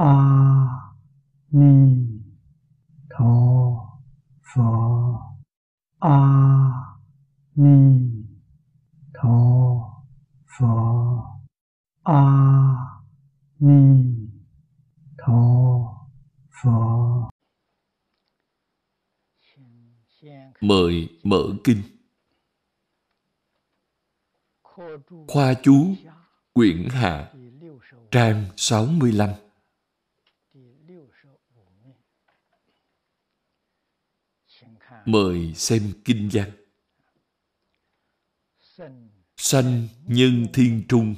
a ni tho phở a ni tho phở a ni tho phở mời mở kinh. Khoa chú, quyển hạ, trang 65 mời xem kinh văn. Sanh nhân thiên trung,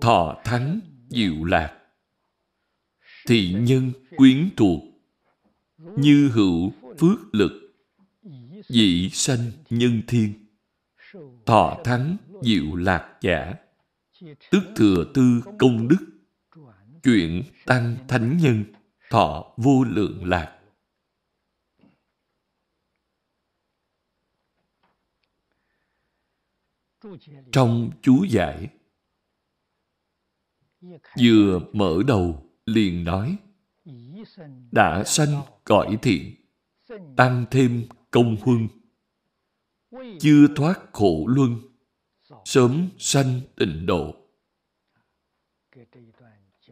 thọ thắng diệu lạc. Thị nhân quyến thuộc, như hữu phước lực. Dị sanh nhân thiên, thọ thắng diệu lạc giả. Tức thừa tư công đức, chuyển tăng thánh nhân, thọ vô lượng lạc. Trong chú giải, vừa mở đầu liền nói, đã sanh cõi thiện tăng thêm công huân, chưa thoát khổ luân, sớm sanh tịnh độ.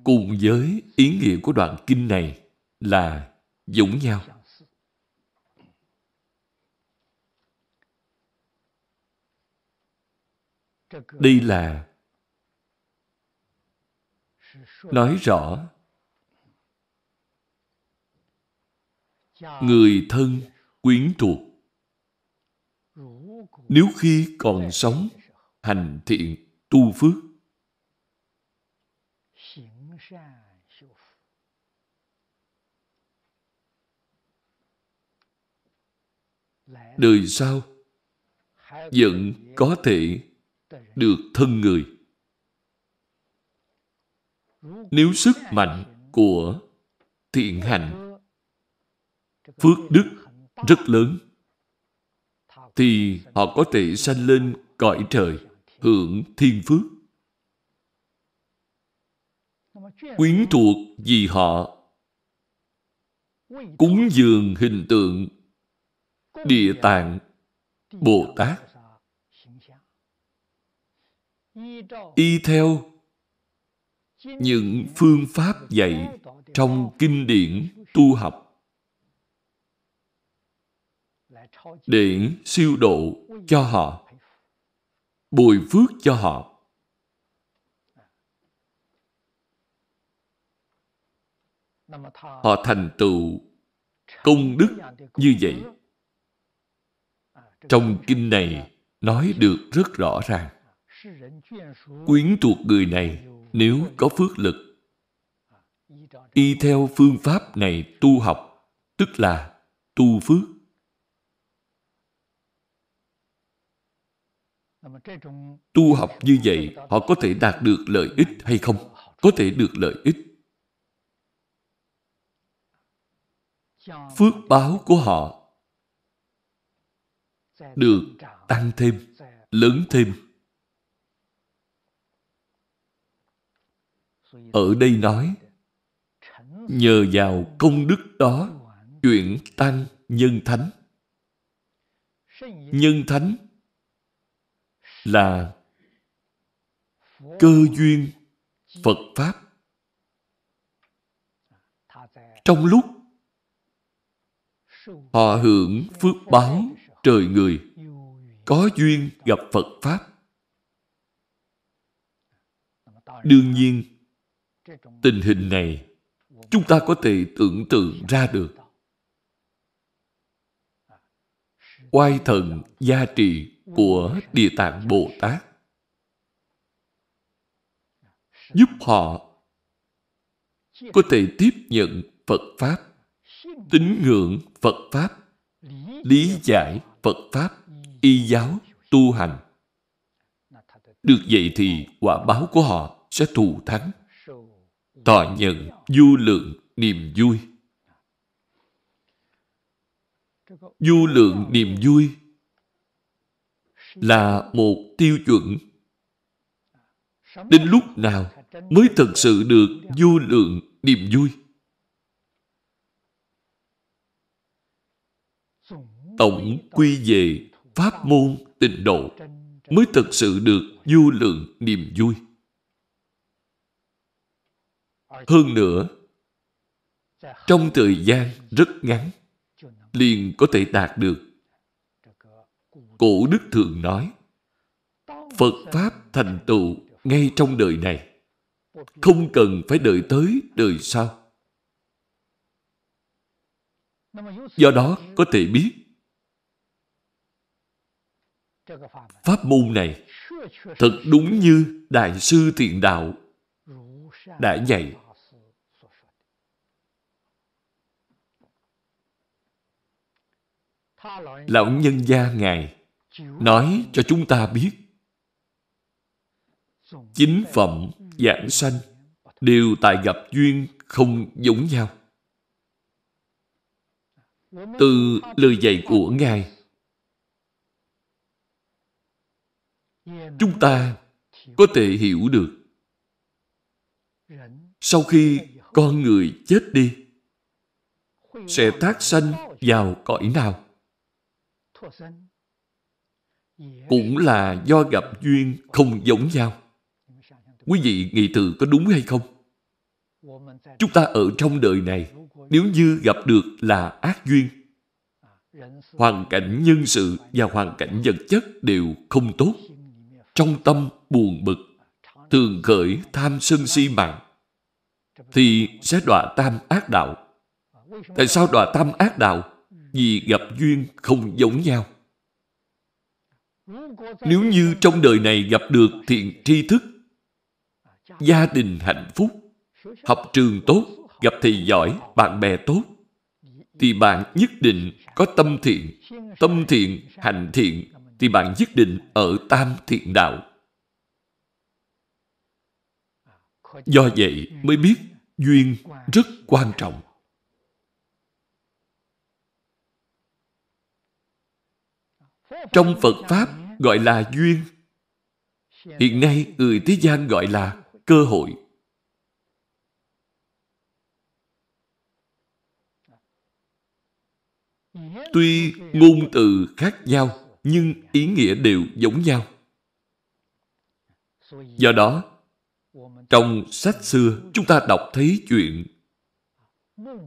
Cùng với ý nghĩa của đoạn kinh này là giống nhau. Đây là nói rõ người thân quyến thuộc. Nếu khi còn sống hành thiện tu phước, đời sau vẫn có thể được thân người. Nếu sức mạnh của thiện hạnh, phước đức rất lớn thì họ có thể sanh lên cõi trời hưởng thiên phước. Quyến thuộc vì họ cúng dường hình tượng địa tạng bồ tát y theo những phương pháp dạy trong kinh điển tu học để siêu độ cho họ, bồi phước cho họ. Họ thành tựu công đức như vậy. Trong kinh này nói được rất rõ ràng quyến thuộc người này, nếu có phước lực, y theo phương pháp này tu học, tức là tu phước. Tu học như vậy, họ có thể đạt được lợi ích hay không? Có thể được lợi ích. Phước báo của họ được tăng thêm, lớn thêm. Ở đây nói, nhờ vào công đức đó chuyển tăng nhân thánh. Nhân thánh là cơ duyên phật pháp. Trong lúc họ hưởng phước báo trời người, có duyên gặp phật pháp. Đương nhiên tình hình này chúng ta có thể tưởng tượng ra được oai thần gia trị của Địa Tạng Bồ Tát giúp họ có thể tiếp nhận Phật Pháp, tín ngưỡng Phật Pháp, lý giải Phật Pháp, y giáo, tu hành. Được vậy thì quả báo của họ sẽ thù thắng, thọ nhận du lượng niềm vui. Du lượng niềm vui là một tiêu chuẩn. Đến lúc nào mới thật sự được du lượng niềm vui. Tổng quy về pháp môn tịnh độ mới thực sự được du lượng niềm vui. Hơn nữa, trong thời gian rất ngắn, liền có thể đạt được. Cổ Đức thường nói, Phật Pháp thành tựu ngay trong đời này, không cần phải đợi tới đời sau. Do đó có thể biết Pháp môn này thật đúng như Đại sư Thiện Đạo đã dạy. Lão nhân gia Ngài, nói cho chúng ta biết. Chính phẩm, giảng sanh, đều tại gặp duyên không giống nhau. Từ lời dạy của Ngài, chúng ta có thể hiểu được. Sau khi con người chết đi, sẽ tác sanh vào cõi nào? Cũng là do gặp duyên không giống nhau quý vị nghĩ thử có đúng hay không chúng ta ở trong đời này nếu như gặp được là ác duyên hoàn cảnh nhân sự và hoàn cảnh vật chất đều không tốt trong tâm buồn bực, thường khởi tham sân si mạng, thì sẽ đọa tam ác đạo. Tại sao đọa tam ác đạo? Vì gặp duyên không giống nhau. Nếu như trong đời này gặp được thiện tri thức, gia đình hạnh phúc, học trường tốt, gặp thầy giỏi, bạn bè tốt, thì bạn nhất định có tâm thiện. Tâm thiện, hành thiện thì bạn nhất định ở tam thiện đạo. Do vậy mới biết duyên rất quan trọng. Trong Phật Pháp gọi là duyên. Hiện nay người thế gian gọi là cơ hội. Tuy ngôn từ khác nhau, nhưng ý nghĩa đều giống nhau. Do đó, trong sách xưa chúng ta đọc thấy chuyện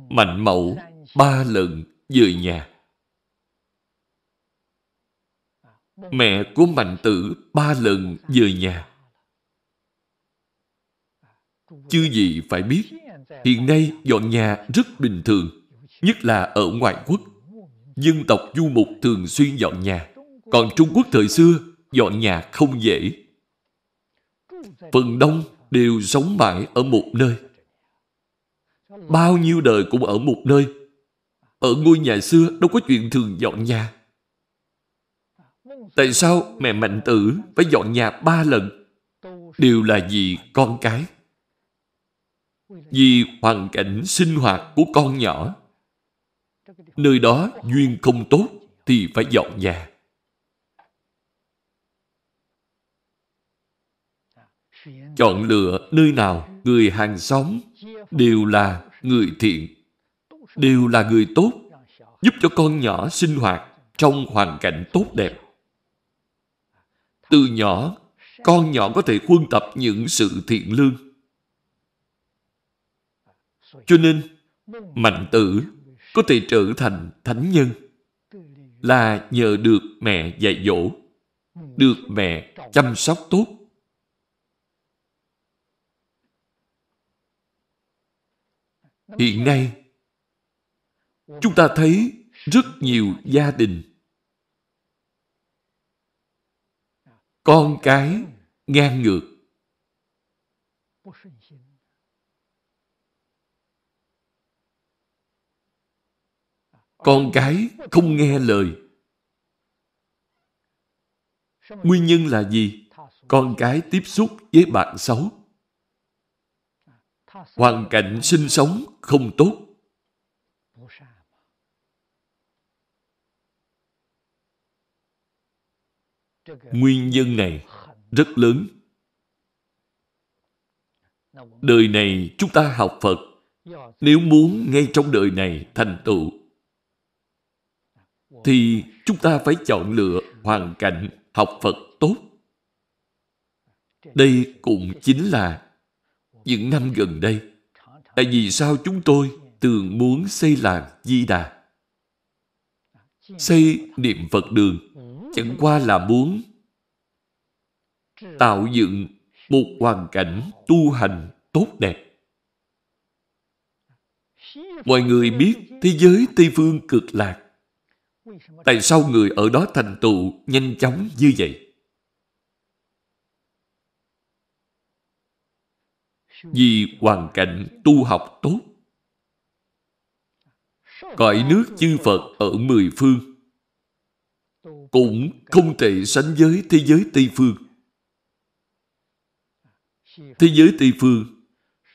Mạnh mẫu ba lần về nhà. Mẹ của Mạnh tử ba lần về nhà. Chứ gì phải biết, hiện nay dọn nhà rất bình thường, nhất là ở ngoại quốc. Dân tộc du mục thường xuyên dọn nhà. Còn Trung Quốc thời xưa, dọn nhà không dễ. Phần đông đều sống mãi ở một nơi. Bao nhiêu đời cũng ở một nơi. Ở ngôi nhà xưa đâu có chuyện thường dọn nhà. Tại sao mẹ Mạnh Tử phải dọn nhà ba lần? Đều là vì con cái. Vì hoàn cảnh sinh hoạt của con nhỏ. Nơi đó duyên không tốt thì phải dọn nhà. chọn lựa nơi nào người hàng xóm đều là người thiện, đều là người tốt, giúp cho con nhỏ sinh hoạt trong hoàn cảnh tốt đẹp. Từ nhỏ, con nhỏ có thể quân tập những sự thiện lương. Cho nên, mạnh tử có thể trở thành thánh nhân là nhờ được mẹ dạy dỗ, được mẹ chăm sóc tốt Hiện nay, chúng ta thấy rất nhiều gia đình con cái ngang ngược. Con cái không nghe lời. Nguyên nhân là gì? Con cái tiếp xúc với bạn xấu. Hoàn cảnh sinh sống không tốt. Nguyên nhân này rất lớn đời này chúng ta học phật Nếu muốn ngay trong đời này thành tựu, thì chúng ta phải chọn lựa hoàn cảnh học Phật tốt. Đây cũng chính là những năm gần đây. Tại vì sao chúng tôi thường muốn xây làng Di Đà? Xây niệm Phật đường chẳng qua là muốn tạo dựng một hoàn cảnh tu hành tốt đẹp. Mọi người biết thế giới Tây Phương cực lạc. Tại sao người ở đó thành tựu nhanh chóng như vậy? Vì hoàn cảnh tu học tốt. Cõi nước chư Phật ở mười phương cũng không thể sánh với thế giới Tây Phương. Thế giới Tây Phương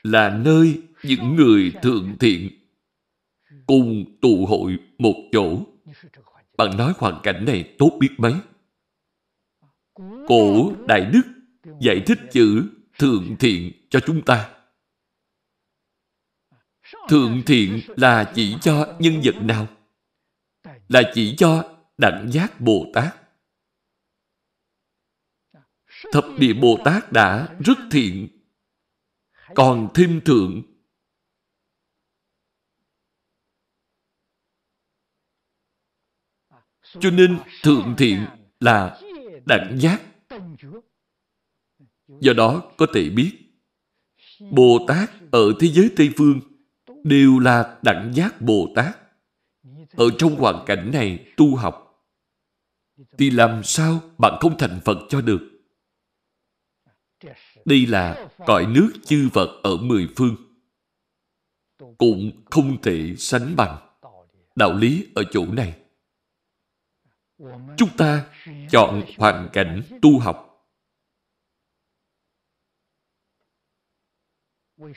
là nơi những người thượng thiện cùng tụ hội một chỗ. Bạn nói hoàn cảnh này tốt biết mấy. Cổ Đại Đức giải thích chữ thượng thiện cho chúng ta. Thượng thiện là chỉ cho nhân vật nào? Là chỉ cho đẳng giác Bồ Tát. Thập địa Bồ Tát đã rất thiện, còn thêm thượng. Cho nên thượng thiện là đẳng giác. Do đó có thể biết Bồ Tát ở thế giới Tây Phương đều là đẳng giác Bồ Tát. Ở trong hoàn cảnh này tu học thì làm sao bạn không thành Phật cho được? Đây là cõi nước chư Phật ở mười phương. Cũng không thể sánh bằng. Đạo lý ở chỗ này. Chúng ta chọn hoàn cảnh tu học.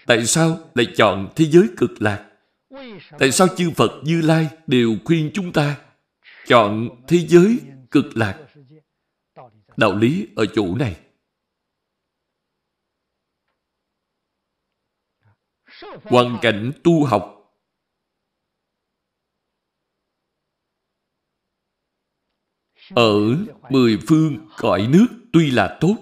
Tại sao lại chọn thế giới cực lạc? Tại sao chư Phật Như Lai đều khuyên chúng ta chọn thế giới cực lạc. Đạo lý ở chỗ này. Hoàn cảnh tu học ở mười phương cõi nước tuy là tốt,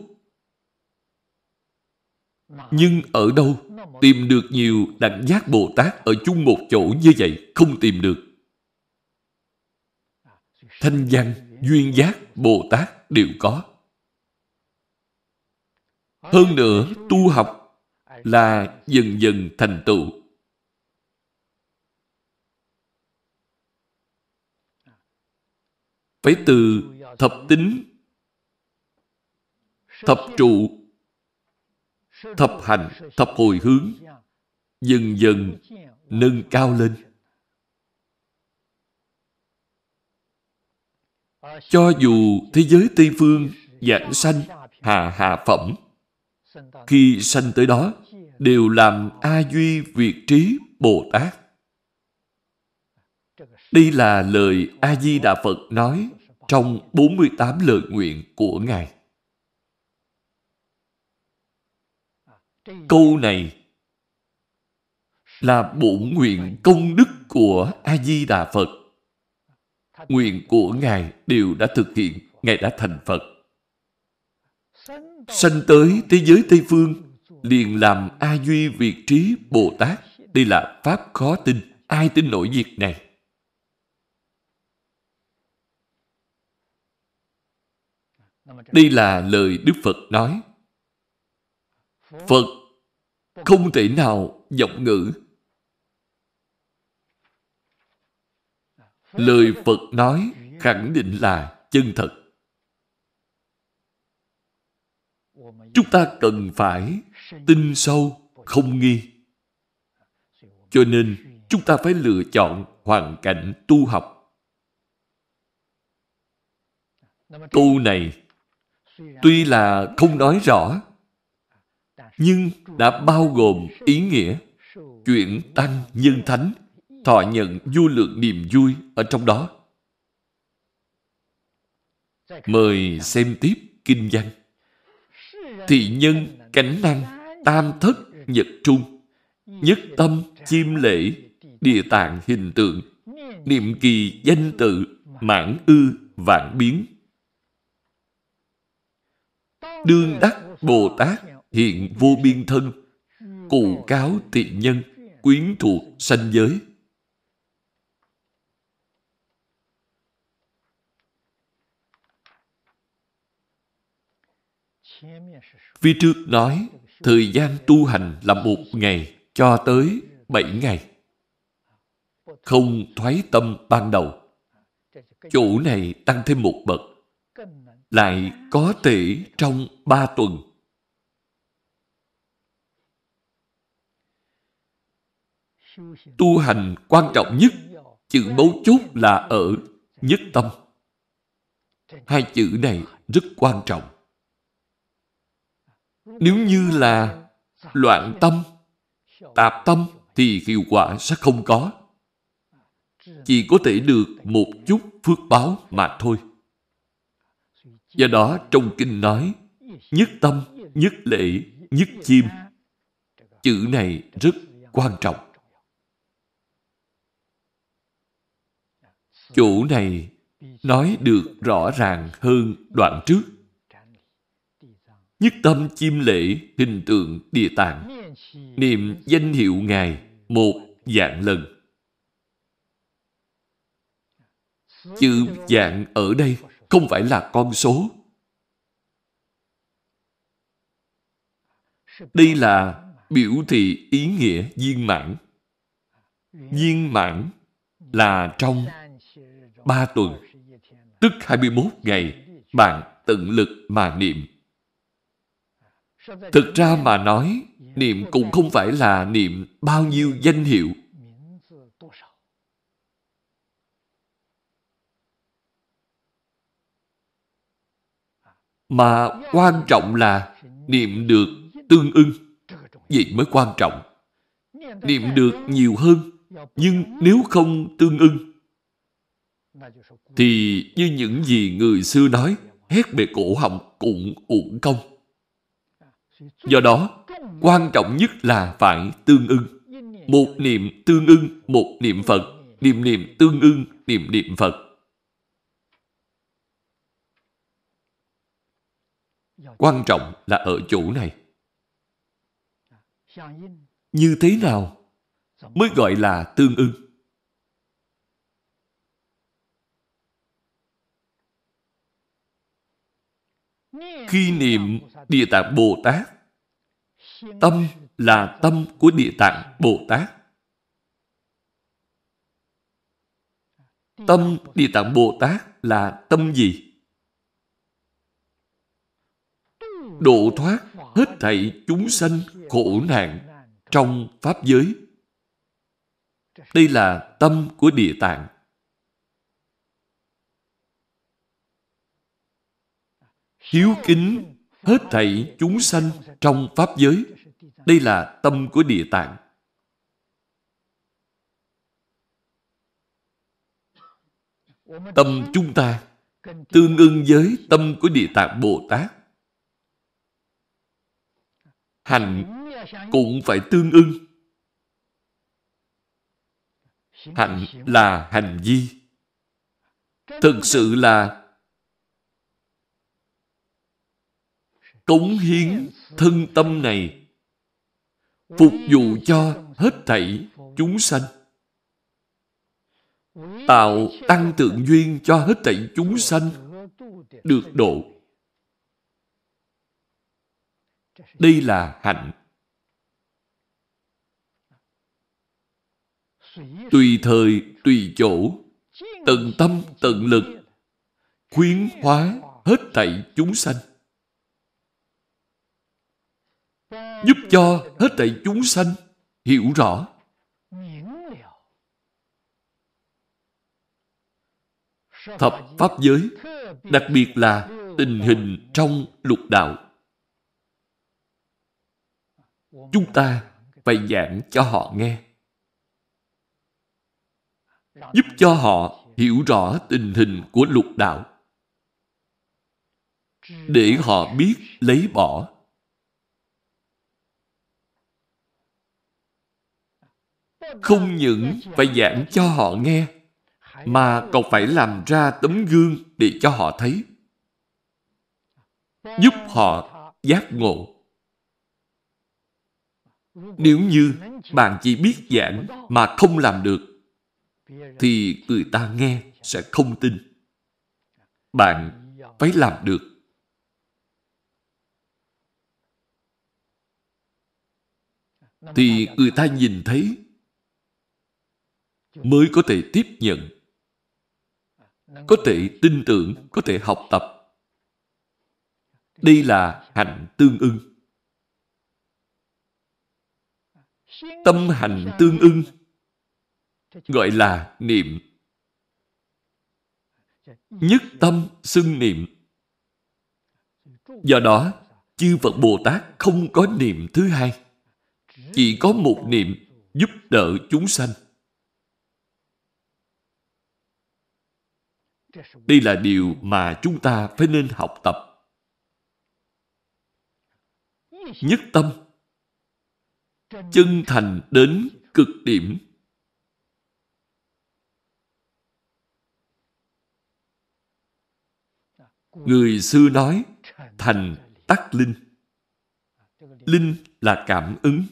nhưng ở đâu tìm được nhiều đẳng giác Bồ Tát ở chung một chỗ như vậy không tìm được. Thanh văn duyên giác Bồ Tát đều có. Hơn nữa, tu học là dần dần thành tựu. Phải từ thập tính, thập trụ, thập hành, thập hồi hướng, dần dần nâng cao lên. Cho dù thế giới Tây Phương giảng sanh hà hà phẩm, khi sanh tới đó, đều làm A Duy Việt Trí Bồ Tát. Đây là lời A-di-đà Phật nói trong 48 lời nguyện của Ngài. Câu này là bổn nguyện công đức của A-di-đà Phật nguyện của Ngài đều đã thực hiện, Ngài đã thành Phật. Sanh tới thế giới Tây Phương, liền làm A Duy Việt Trí Bồ Tát. Đây là Pháp khó tin. Ai tin nổi việc này? Đây là lời Đức Phật nói. Phật không thể nào giọng ngữ lời Phật nói khẳng định là chân thật. Chúng ta cần phải tin sâu, không nghi. Cho nên, chúng ta phải lựa chọn hoàn cảnh tu học. Câu này tuy là không nói rõ, nhưng đã bao gồm ý nghĩa chuyện tăng nhân thánh thọ nhận vô lượng niềm vui ở trong đó. Mời xem tiếp kinh văn. Thị nhân, cánh năng, tam thất, nhật trung. nhất tâm chiêm lễ địa tạng hình tượng niệm kỳ danh tự mãn ư vạn biến đương đắc bồ tát hiện vô biên thân cụ cáo tị nhân quyến thuộc sanh giới Phía trước nói thời gian tu hành là một ngày cho tới bảy ngày. Không thoái tâm ban đầu. Chỗ này tăng thêm một bậc. Lại có thể trong ba tuần. Tu hành quan trọng nhất, chữ mấu chốt là ở nhất tâm. Hai chữ này rất quan trọng. Nếu như là loạn tâm, tạp tâm thì hiệu quả sẽ không có. Chỉ có thể được một chút phước báo mà thôi. Do đó trong kinh nói nhất tâm, nhất lễ, nhất chim. Chữ này rất quan trọng. Chỗ này nói được rõ ràng hơn đoạn trước. Nhất tâm chim lễ hình tượng địa tạng, niệm danh hiệu Ngài một dạng lần. Chữ dạng ở đây không phải là con số. Đây là biểu thị ý nghĩa viên mãn. Viên mãn là trong ba tuần, tức 21 ngày, bạn tận lực mà niệm. Thực ra mà nói, niệm cũng không phải là niệm bao nhiêu danh hiệu. Mà quan trọng là niệm được tương ưng. Vậy mới quan trọng. Niệm được nhiều hơn, nhưng nếu không tương ưng, thì như những gì người xưa nói, hét bề cổ họng cũng uổng công. Do đó, quan trọng nhất là phải tương ưng. Một niệm tương ưng, một niệm Phật, niệm niệm tương ưng, niệm niệm Phật. Quan trọng là ở chỗ này. Như thế nào mới gọi là tương ưng? Khi niệm Địa Tạng Bồ Tát, tâm là tâm của Địa Tạng Bồ Tát. Tâm Địa Tạng Bồ Tát là tâm gì? Độ thoát hết thảy chúng sanh khổ nạn trong Pháp giới. Đây là tâm của Địa Tạng. Hiếu kính hết thảy chúng sanh trong Pháp giới. Đây là tâm của Địa Tạng. Tâm chúng ta tương ưng với tâm của Địa Tạng Bồ Tát. Hành cũng phải tương ưng. Hạnh là hành vi. Thực sự là cống hiến thân tâm này, phục vụ cho hết thảy chúng sanh. Tạo tăng tượng duyên cho hết thảy chúng sanh được độ. Đây là hạnh. Tùy thời, tùy chỗ, tận tâm, tận lực, khuyến hóa hết thảy chúng sanh. Giúp cho hết thảy chúng sanh hiểu rõ. Thập pháp giới, đặc biệt là tình hình trong lục đạo. Chúng ta phải giảng cho họ nghe. Giúp cho họ hiểu rõ tình hình của lục đạo. Để họ biết lấy bỏ không những phải giảng cho họ nghe, mà còn phải làm ra tấm gương để cho họ thấy. Giúp họ giác ngộ. Nếu như bạn chỉ biết giảng mà không làm được, thì người ta nghe sẽ không tin. Bạn phải làm được. Thì người ta nhìn thấy mới có thể tiếp nhận, có thể tin tưởng, có thể học tập. Đây là hạnh tương ưng. Tâm hành tương ưng gọi là niệm. Nhất tâm xưng niệm. Do đó, chư Phật Bồ Tát không có niệm thứ hai. Chỉ có một niệm giúp đỡ chúng sanh. Đây là điều mà chúng ta phải nên học tập. Nhất tâm. Chân thành đến cực điểm. Người xưa nói, thành tắc linh. Linh là cảm ứng.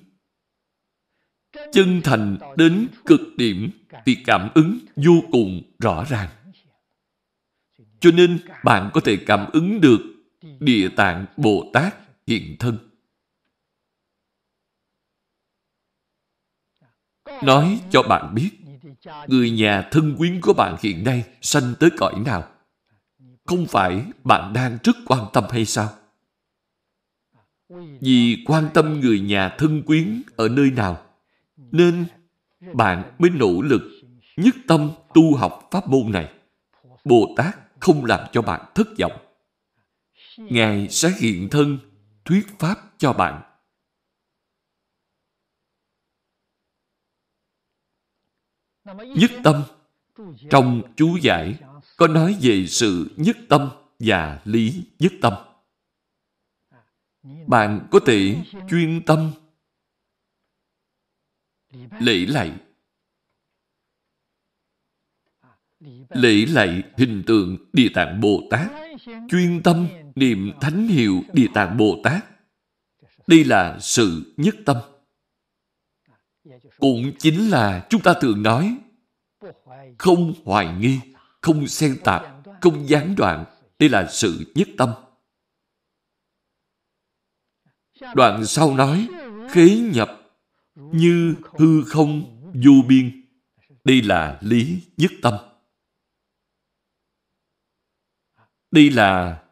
Chân thành đến cực điểm thì cảm ứng vô cùng rõ ràng cho nên bạn có thể cảm ứng được địa tạng bồ tát hiện thân. Nói cho bạn biết, người nhà thân quyến của bạn hiện nay sanh tới cõi nào? Không phải bạn đang rất quan tâm hay sao? Vì quan tâm người nhà thân quyến ở nơi nào, nên bạn mới nỗ lực nhất tâm tu học pháp môn này. Bồ tát không làm cho bạn thất vọng. Ngài sẽ hiện thân, thuyết pháp cho bạn. Nhất tâm. Trong chú giải, có nói về sự nhất tâm và lý nhất tâm. Bạn có thể chuyên tâm, lễ lạy. Lễ lạy hình tượng địa tạng bồ tát chuyên tâm niệm thánh hiệu địa tạng bồ tát đây là sự nhất tâm cũng chính là chúng ta thường nói không hoài nghi, không xen tạp, không gián đoạn. Đây là sự nhất tâm. Đoạn sau nói, khế nhập như hư không vô biên. Đây là lý nhất tâm. Đây là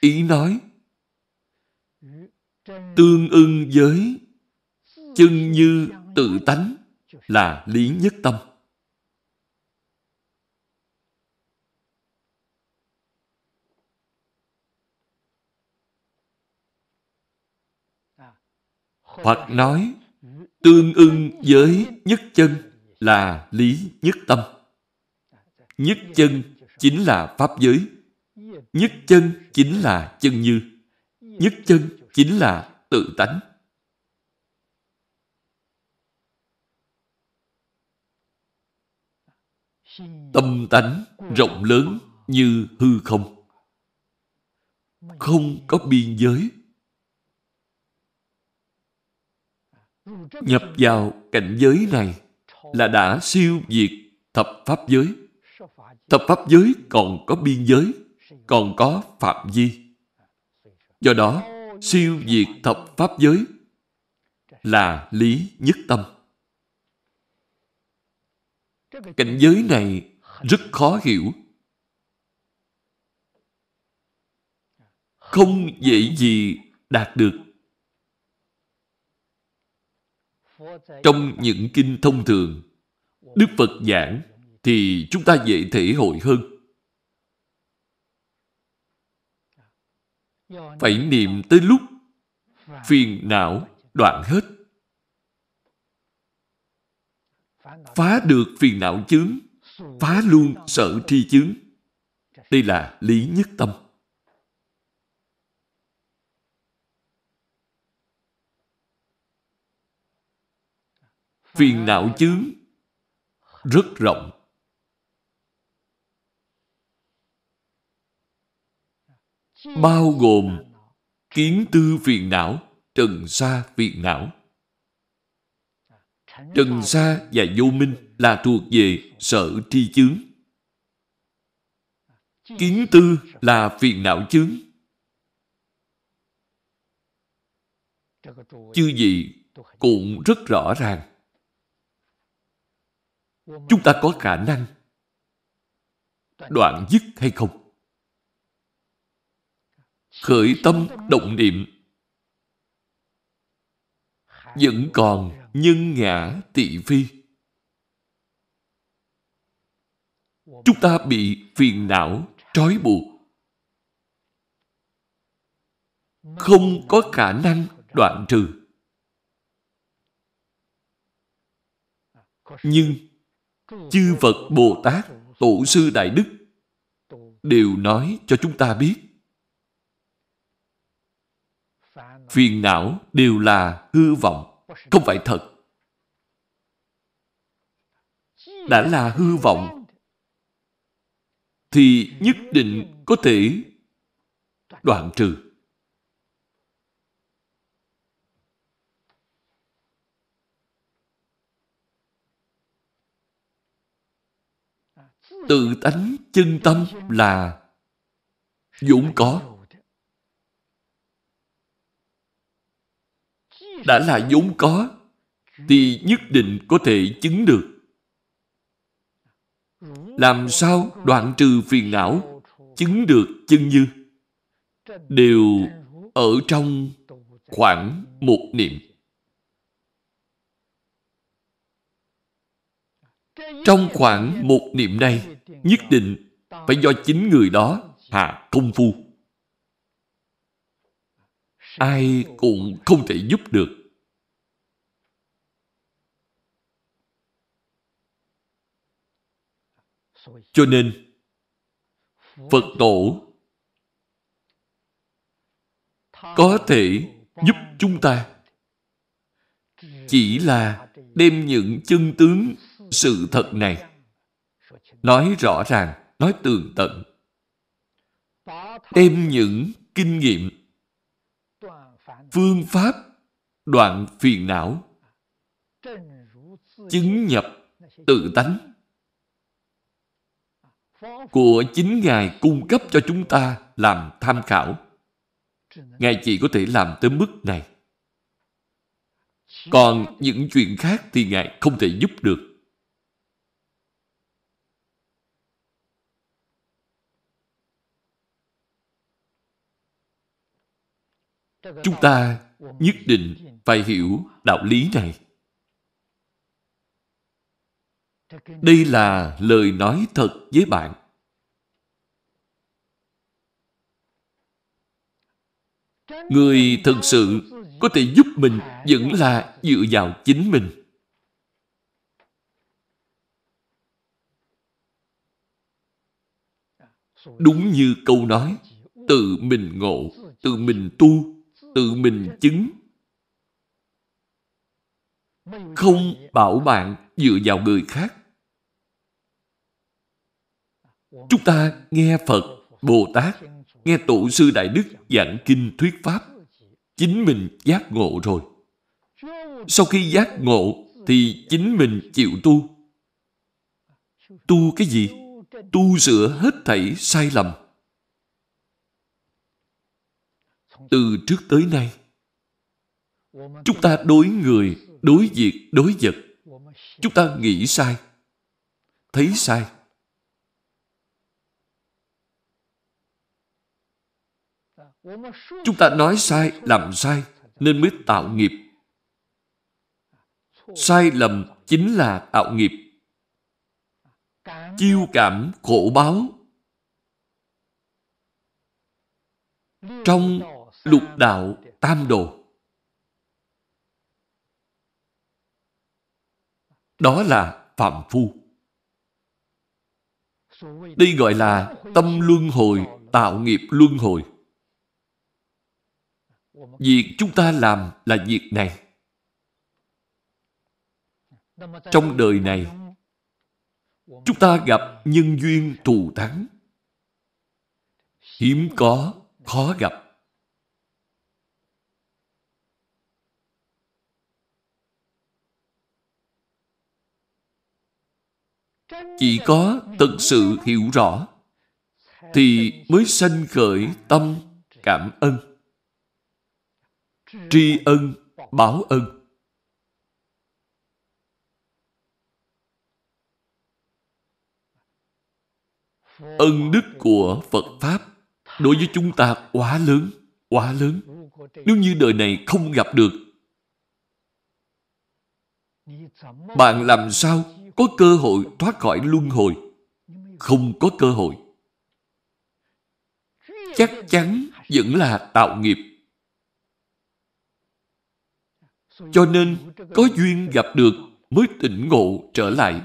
ý nói tương ưng với chân như tự tánh là lý nhất tâm. Hoặc nói tương ưng với nhất chân là lý nhất tâm. Nhất chân chính là pháp giới. Nhất chân chính là chân như. Nhất chân chính là tự tánh. Tâm tánh rộng lớn như hư không. Không có biên giới. Nhập vào cảnh giới này là đã siêu diệt thập pháp giới. Thập pháp giới còn có biên giới, còn có phạm vi. Do đó, siêu diệt thập pháp giới là lý nhất tâm. Cảnh giới này rất khó hiểu. Không dễ gì đạt được. Trong những kinh thông thường, Đức Phật giảng thì chúng ta dễ thể hội hơn. Phải niệm tới lúc phiền não đoạn hết. Phá được phiền não chướng, phá luôn sở tri chướng. Đây là lý nhất tâm. phiền não chướng rất rộng bao gồm kiến tư phiền não, trần sa phiền não. Trần sa và vô minh là thuộc về sở tri chướng. Kiến tư là phiền não chướng. Chư vị cũng rất rõ ràng. Chúng ta có khả năng đoạn dứt hay không? Khởi tâm động niệm. Vẫn còn nhân ngã tị phi chúng ta bị phiền não, trói buộc. Không có khả năng đoạn trừ. Nhưng chư phật bồ tát, tổ sư đại đức đều nói cho chúng ta biết phiền não đều là hư vọng, không phải thật. Đã là hư vọng, thì nhất định có thể đoạn trừ. Tự tánh chân tâm là dũng có. Đã là vốn có, thì nhất định có thể chứng được. Làm sao đoạn trừ phiền não, chứng được chân như? Đều ở trong khoảng một niệm. Trong khoảng một niệm này, nhất định phải do chính người đó hạ công phu ai cũng không thể giúp được. Cho nên, phật tổ có thể giúp chúng ta. Chỉ là đem những chân tướng sự thật này nói rõ ràng, nói tường tận. Đem những kinh nghiệm phương pháp đoạn phiền não, chứng nhập tự tánh của chính Ngài cung cấp cho chúng ta làm tham khảo. Ngài chỉ có thể làm tới mức này. Còn những chuyện khác thì Ngài không thể giúp được. Chúng ta nhất định phải hiểu đạo lý này. Đây là lời nói thật với bạn. Người thực sự có thể giúp mình vẫn là dựa vào chính mình. Đúng như câu nói, tự mình ngộ, tự mình tu, tự mình chứng. Không bảo bạn dựa vào người khác. Chúng ta nghe Phật, Bồ Tát, nghe Tổ sư Đại Đức giảng kinh thuyết Pháp, chính mình giác ngộ rồi. Sau khi giác ngộ thì chính mình chịu tu. Tu cái gì? Tu sửa hết thảy sai lầm. Từ trước tới nay, chúng ta đối người, đối việc, đối vật, chúng ta nghĩ sai, thấy sai, Chúng ta nói sai, làm sai, nên mới tạo nghiệp. Sai lầm chính là tạo nghiệp. Chiêu cảm khổ báo. Trong lục đạo tam đồ. Đó là phạm phu. Đây gọi là tâm luân hồi, tạo nghiệp luân hồi. Việc chúng ta làm là việc này. trong đời này chúng ta gặp nhân duyên thù thắng hiếm có khó gặp chỉ có thực sự hiểu rõ thì mới sanh khởi tâm cảm ơn. Tri ân, báo ân. Ân đức của phật pháp đối với chúng ta quá lớn quá lớn. Nếu như đời này không gặp được, bạn làm sao có cơ hội thoát khỏi luân hồi. Không có cơ hội. Chắc chắn vẫn là tạo nghiệp. Cho nên có duyên gặp được mới tỉnh ngộ trở lại.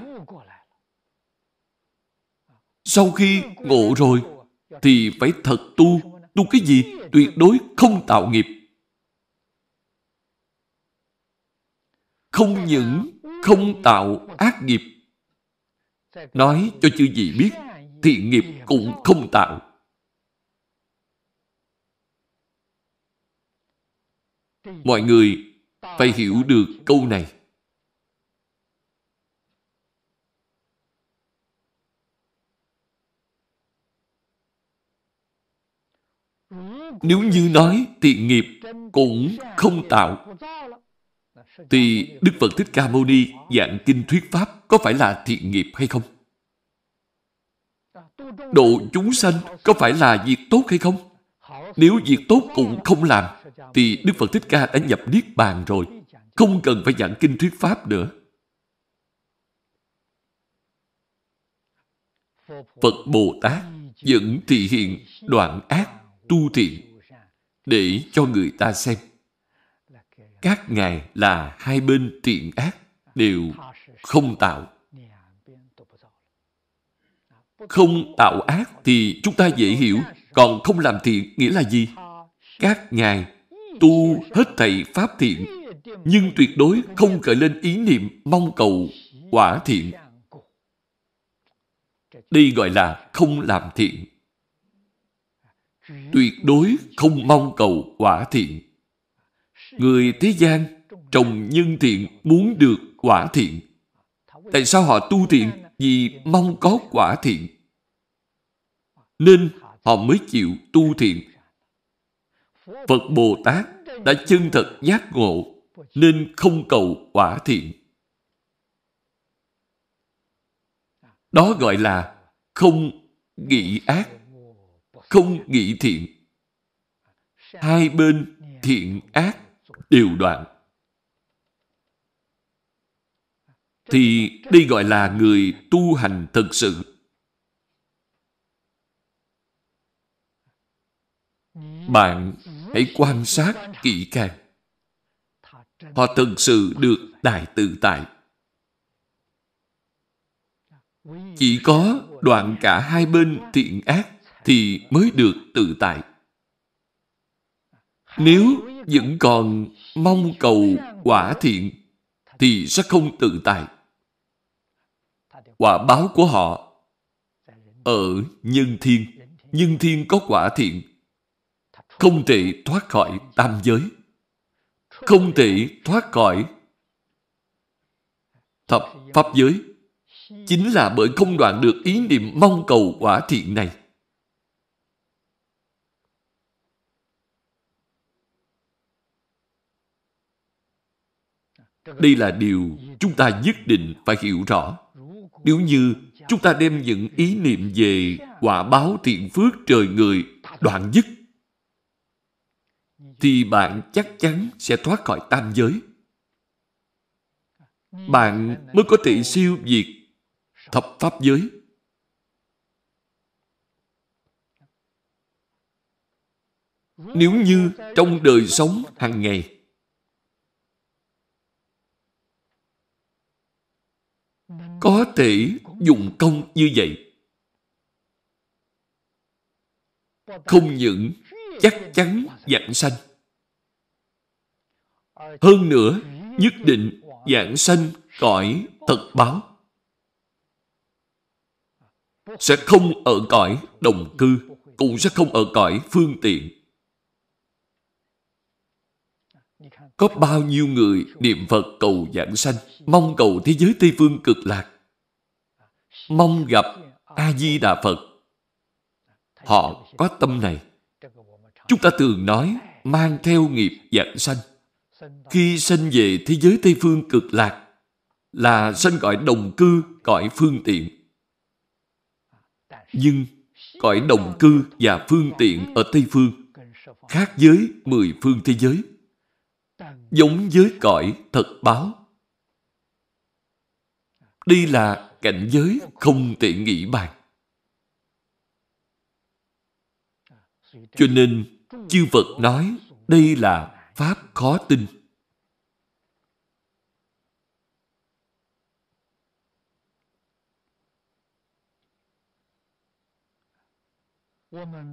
Sau khi ngộ rồi, thì phải thật tu. Tu cái gì? Tuyệt đối không tạo nghiệp. Không những không tạo ác nghiệp. Nói cho chư gì biết thiện nghiệp cũng không tạo. Mọi người phải hiểu được câu này. Nếu như nói thiện nghiệp cũng không tạo thì Đức Phật Thích Ca Mâu Ni giảng kinh thuyết Pháp có phải là thiện nghiệp hay không? Độ chúng sanh có phải là việc tốt hay không? Nếu việc tốt cũng không làm, thì Đức Phật Thích Ca đã nhập Niết Bàn rồi. Không cần phải giảng kinh thuyết Pháp nữa. Phật Bồ Tát vẫn thị hiện đoạn ác tu thiện để cho người ta xem các ngài là hai bên thiện ác, đều không tạo. Không tạo ác thì chúng ta dễ hiểu, còn không làm thiện nghĩa là gì? Các ngài tu hết thầy pháp thiện, nhưng tuyệt đối không khởi lên ý niệm mong cầu quả thiện. Đây gọi là không làm thiện. Tuyệt đối không mong cầu quả thiện người thế gian trồng nhân thiện muốn được quả thiện. Tại sao họ tu thiện? Vì mong có quả thiện. Nên họ mới chịu tu thiện. Phật bồ tát đã chân thật giác ngộ, nên không cầu quả thiện. Đó gọi là không nghĩ ác, không nghĩ thiện. Hai bên thiện ác đều đoạn. Thì đây gọi là người tu hành thực sự. Bạn hãy quan sát kỹ càng. Họ thực sự được đại tự tại. Chỉ có đoạn cả hai bên thiện ác thì mới được tự tại. Nếu vẫn còn mong cầu quả thiện, thì sẽ không tự tại. Quả báo của họ ở nhân thiên. Nhân thiên có quả thiện. Không thể thoát khỏi tam giới. Không thể thoát khỏi thập pháp giới. Chính là bởi không đoạn được ý niệm mong cầu quả thiện này. Đây là điều chúng ta nhất định phải hiểu rõ. Nếu như chúng ta đem những ý niệm về quả báo thiện phước trời người đoạn dứt, thì bạn chắc chắn sẽ thoát khỏi tam giới. Bạn mới có thể siêu diệt thập pháp giới. Nếu như trong đời sống hàng ngày có thể dùng công như vậy. Không những chắc chắn giảng sanh, hơn nữa nhất định giảng sanh cõi thật báo. Sẽ không ở cõi đồng cư, cũng sẽ không ở cõi phương tiện. Có bao nhiêu người niệm phật cầu giảng sanh, mong cầu thế giới tây phương cực lạc? Mong gặp a di đà phật. Họ có tâm này. Chúng ta thường nói, mang theo nghiệp giảng sanh. Khi sanh về thế giới tây phương cực lạc, là sanh gọi đồng cư, cõi phương tiện. Nhưng cõi đồng cư và phương tiện ở tây phương khác với mười phương thế giới giống với cõi thật báo. Đây là cảnh giới không thể nghĩ bàn. Cho nên, chư phật nói đây là pháp khó tin.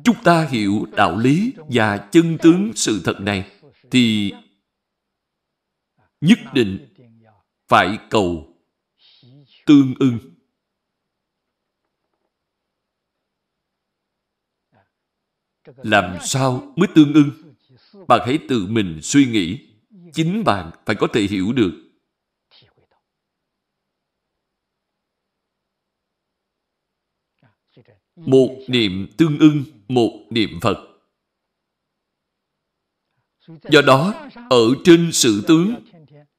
Chúng ta hiểu đạo lý và chân tướng sự thật này thì nhất định phải cầu tương ưng. Làm sao mới tương ưng? Bạn hãy tự mình suy nghĩ. Chính bạn phải có thể hiểu được. Một niệm tương ưng, một niệm phật. Do đó, ở trên sự tướng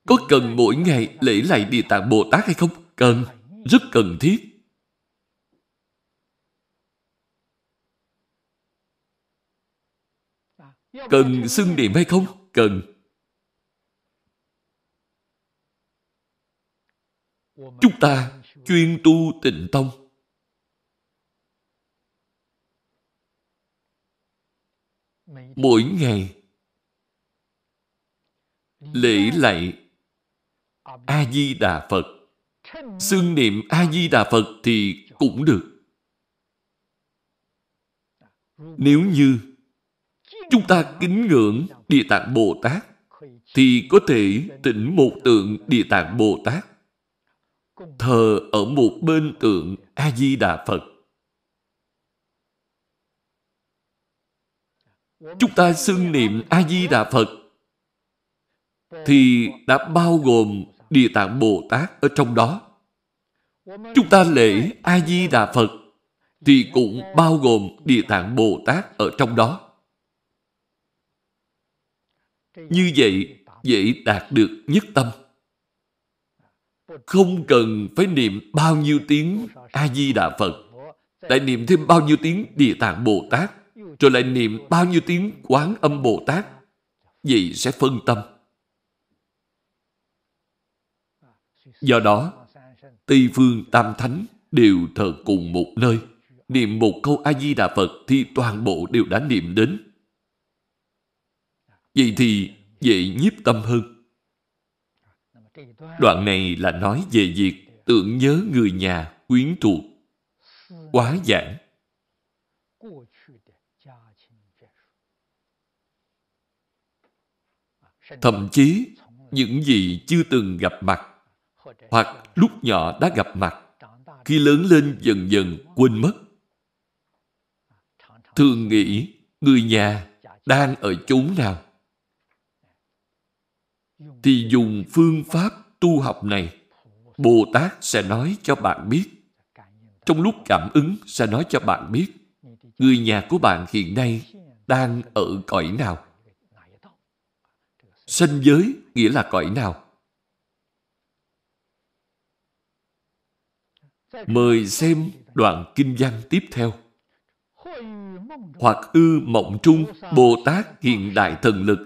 có cần mỗi ngày lễ lạy địa tạng bồ tát hay không? Cần, rất cần thiết. Cần xưng niệm hay không? Cần. Chúng ta chuyên tu tịnh tông. Mỗi ngày lễ lạy a di đà phật. Xưng niệm a di đà phật thì cũng được. Nếu như chúng ta kính ngưỡng địa tạng bồ tát, thì có thể tỉnh một tượng địa tạng bồ tát. Thờ ở một bên tượng a di đà phật. Chúng ta xưng niệm a di đà phật thì đã bao gồm địa tạng bồ tát ở trong đó chúng ta lễ a di đà phật thì cũng bao gồm địa tạng bồ tát ở trong đó như vậy, dễ đạt được nhất tâm không cần phải niệm bao nhiêu tiếng a di đà phật lại niệm thêm bao nhiêu tiếng địa tạng bồ tát, rồi lại niệm bao nhiêu tiếng quán âm Bồ Tát. Vậy sẽ phân tâm. Do đó, Tây Phương Tam Thánh đều thờ cùng một nơi. Niệm một câu A-di-đà Phật thì toàn bộ đều đã niệm đến. Vậy thì dễ nhiếp tâm hơn. Đoạn này là nói về việc tưởng nhớ người nhà, quyến thuộc, quá giảng. thậm chí những gì chưa từng gặp mặt hoặc lúc nhỏ đã gặp mặt, khi lớn lên dần dần quên mất. Thường nghĩ người nhà đang ở chốn nào? Thì dùng phương pháp tu học này, bồ tát sẽ nói cho bạn biết. Trong lúc cảm ứng sẽ nói cho bạn biết, người nhà của bạn hiện nay đang ở cõi nào? Sanh giới nghĩa là cõi nào? Mời xem đoạn kinh văn tiếp theo. Hoặc ư mộng trung Bồ Tát hiện đại thần lực.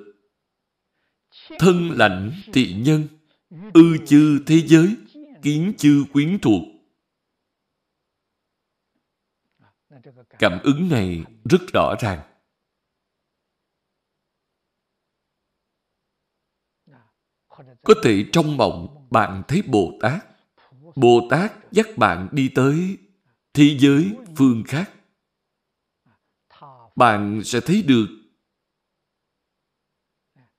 Thân lạnh thị nhân, ư chư thế giới, kiến chư quyến thuộc. Cảm ứng này rất rõ ràng. Có thể trong mộng bạn thấy Bồ Tát. Bồ Tát dắt bạn đi tới thế giới phương khác. Bạn sẽ thấy được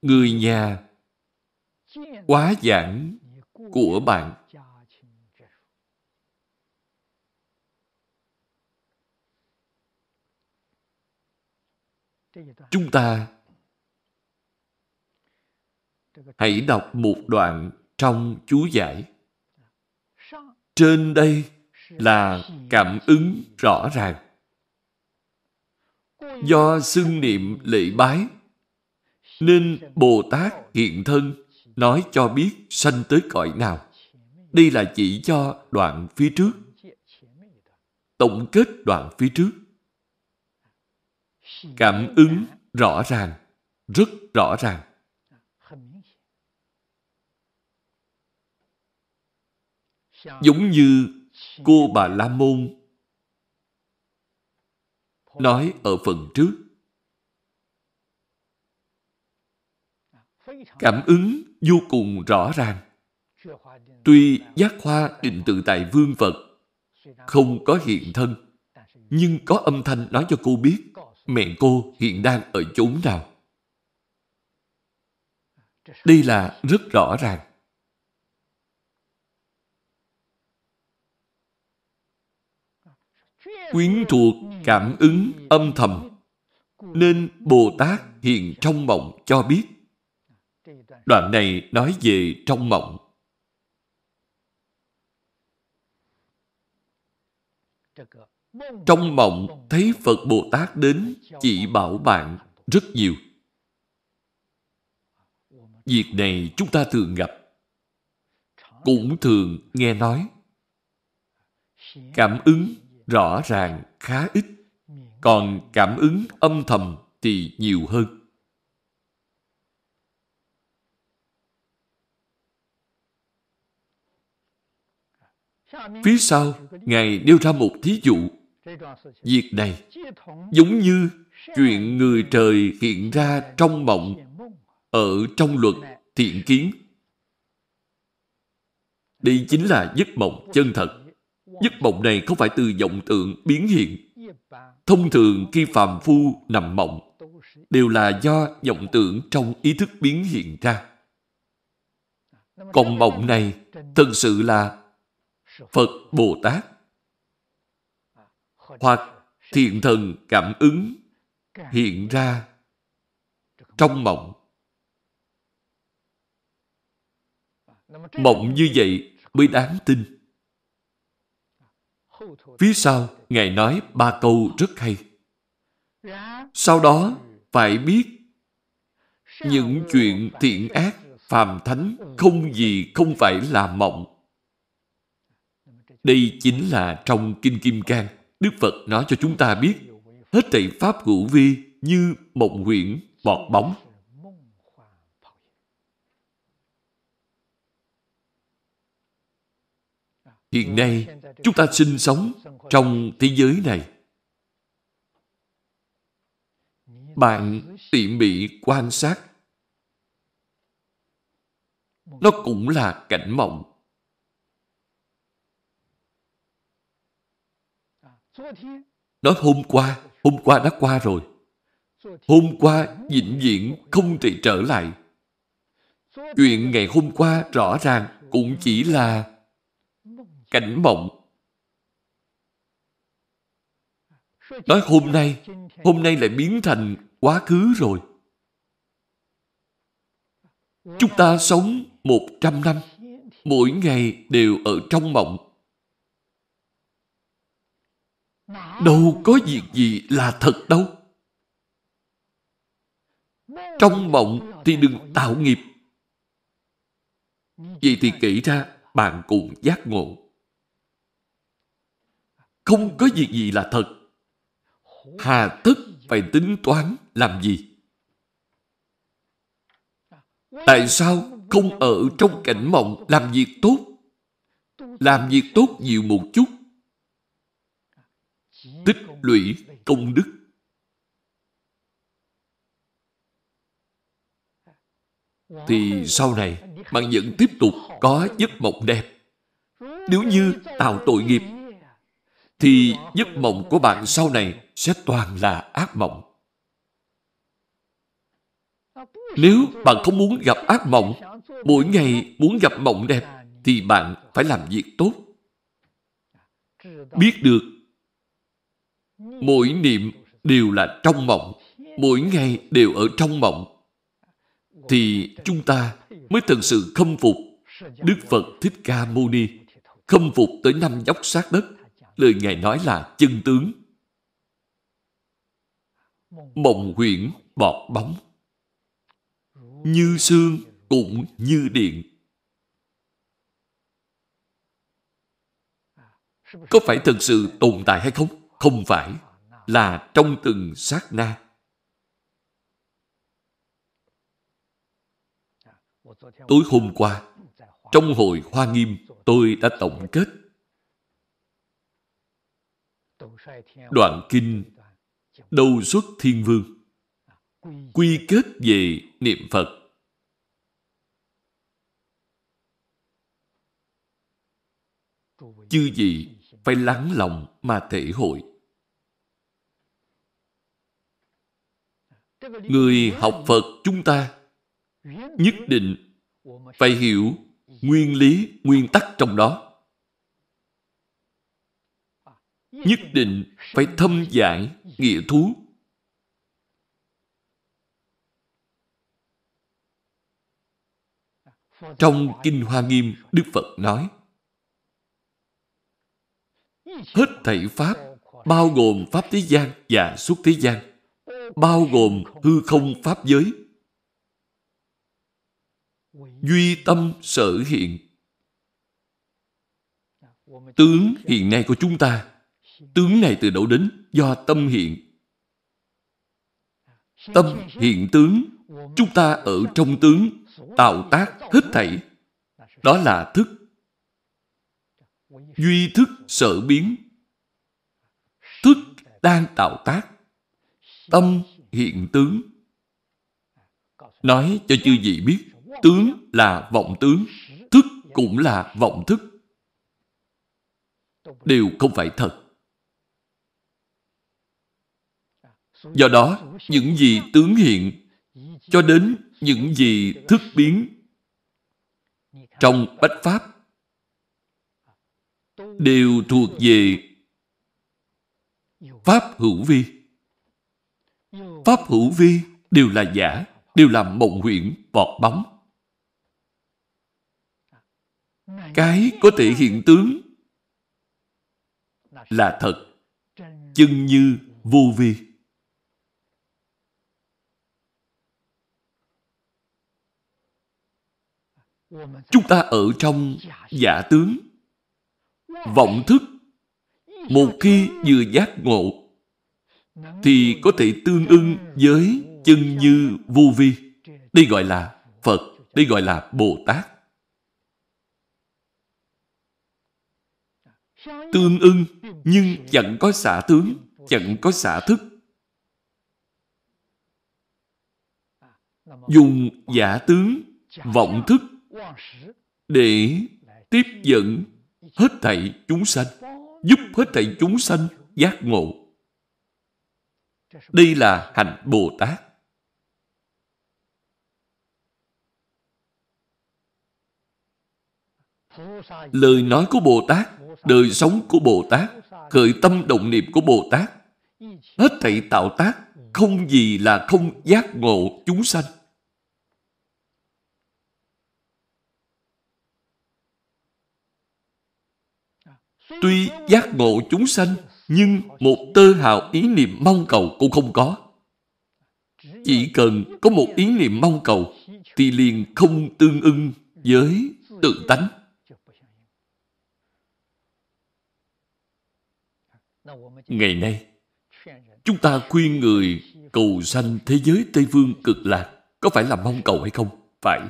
người nhà quá giảng của bạn. Chúng ta hãy đọc một đoạn trong chú giải. Trên đây là cảm ứng rõ ràng. Do xưng niệm lễ bái, nên Bồ Tát hiện thân nói cho biết sanh tới cõi nào. Đây là chỉ cho đoạn phía trước. Tổng kết đoạn phía trước. Cảm ứng rõ ràng, rất rõ ràng. Giống như cô bà La Môn nói ở phần trước. Cảm ứng vô cùng rõ ràng. Tuy giác hoa định tự tại vương Phật không có hiện thân, nhưng có âm thanh nói cho cô biết mẹ cô hiện đang ở chốn nào. Đây là rất rõ ràng. Quyến thuộc cảm ứng âm thầm, nên Bồ Tát hiện trong mộng cho biết. Đoạn này nói về trong mộng. Trong mộng thấy Phật Bồ Tát đến chỉ bảo bạn rất nhiều. Việc này chúng ta thường gặp. Cũng thường nghe nói. Cảm ứng rõ ràng khá ít, còn cảm ứng âm thầm thì nhiều hơn. Phía sau, Ngài nêu ra một thí dụ. Việc này giống như chuyện người trời hiện ra trong mộng ở trong luật thiện kiến. Đây chính là giấc mộng chân thật. Giấc mộng này không phải từ vọng tượng biến hiện. Thông thường khi phàm phu nằm mộng, đều là do vọng tưởng trong ý thức biến hiện ra. Còn mộng này thật sự là Phật Bồ Tát hoặc thiện thần cảm ứng hiện ra trong mộng. Mộng như vậy mới đáng tin. Phía sau, Ngài nói ba câu rất hay. Sau đó, phải biết những chuyện thiện ác, phàm thánh không gì không phải là mộng. Đây chính là trong Kinh Kim Cang, Đức Phật nói cho chúng ta biết hết thảy Pháp hữu vi như mộng huyễn, bọt bóng. Hiện nay, chúng ta sinh sống trong thế giới này. Bạn tỉ mỉ quan sát. Nó cũng là cảnh mộng. Nói hôm qua, hôm qua đã qua rồi. Hôm qua vĩnh viễn không thể trở lại. Chuyện ngày hôm qua rõ ràng cũng chỉ là cảnh mộng. Nói hôm nay, hôm nay lại biến thành quá khứ rồi. Chúng ta sống một trăm năm, mỗi ngày đều ở trong mộng. Đâu có việc gì là thật đâu. Trong mộng thì đừng tạo nghiệp. Vậy thì kỹ ra bạn cùng giác ngộ. Không có việc gì là thật. Hà tất phải tính toán làm gì? Tại sao không ở trong cảnh mộng làm việc tốt? Làm việc tốt nhiều một chút tích lũy công đức. Thì sau này bạn vẫn tiếp tục có giấc mộng đẹp. Nếu như tạo tội nghiệp, thì giấc mộng của bạn sau này sẽ toàn là ác mộng. Nếu bạn không muốn gặp ác mộng, mỗi ngày muốn gặp mộng đẹp, thì bạn phải làm việc tốt. Biết được mỗi niệm đều là trong mộng, mỗi ngày đều ở trong mộng, thì chúng ta mới thật sự khâm phục Đức Phật Thích Ca Mâu Ni, khâm phục tới năm dốc sát đất. Lời Ngài nói là chân tướng. Mộng huyễn bọt bóng. Như xương cũng như điện. Có phải thật sự tồn tại hay không? Không phải. Là trong từng sát na. Tối hôm qua, trong hội Hoa Nghiêm, tôi đã tổng kết đoạn kinh Đầu xuất Thiên Vương quy kết về niệm Phật. Chư gì phải lắng lòng mà thể hội. Người học Phật chúng ta nhất định phải hiểu nguyên lý, nguyên tắc trong đó. Nhất định phải thâm giải nghĩa thú. Trong Kinh Hoa Nghiêm, Đức Phật nói Hết thảy Pháp, bao gồm Pháp thế gian và xuất thế gian, bao gồm hư không Pháp giới, duy tâm sở hiện tướng hiện nay của chúng ta tướng này từ đâu đến? Do tâm hiện. Tâm hiện tướng chúng ta ở trong tướng tạo tác hết thảy. Đó là thức. Duy thức sở biến. Thức đang tạo tác. Tâm hiện tướng. Nói cho chư vị biết Tướng là vọng tướng, thức cũng là vọng thức. Đều không phải thật. Do đó, những gì tướng hiện cho đến những gì thức biến trong bách pháp đều thuộc về pháp hữu vi. Pháp hữu vi đều là giả, đều là mộng huyễn, bọt bóng. cái có thể hiện tướng là thật chân như vô vi chúng ta ở trong giả tướng. Vọng thức. Một khi vừa giác ngộ, thì có thể tương ưng với chân như vô vi. Đây gọi là phật, đây gọi là bồ tát. Tương ưng, nhưng chẳng có xả tướng, chẳng có xả thức. Dùng giả tướng, vọng thức để tiếp dẫn hết thảy chúng sanh giúp hết thảy chúng sanh giác ngộ. Đây là hành bồ tát. Lời nói của bồ tát đời sống của Bồ Tát, khởi tâm động niệm của Bồ Tát. Hết thảy tạo tác, không gì là không giác ngộ chúng sanh. Tuy giác ngộ chúng sanh, nhưng một tơ hào ý niệm mong cầu cũng không có. Chỉ cần có một ý niệm mong cầu, thì liền không tương ưng với tự tánh. Ngày nay, chúng ta khuyên người cầu sanh thế giới Tây Phương cực lạc có phải là mong cầu hay không? Phải.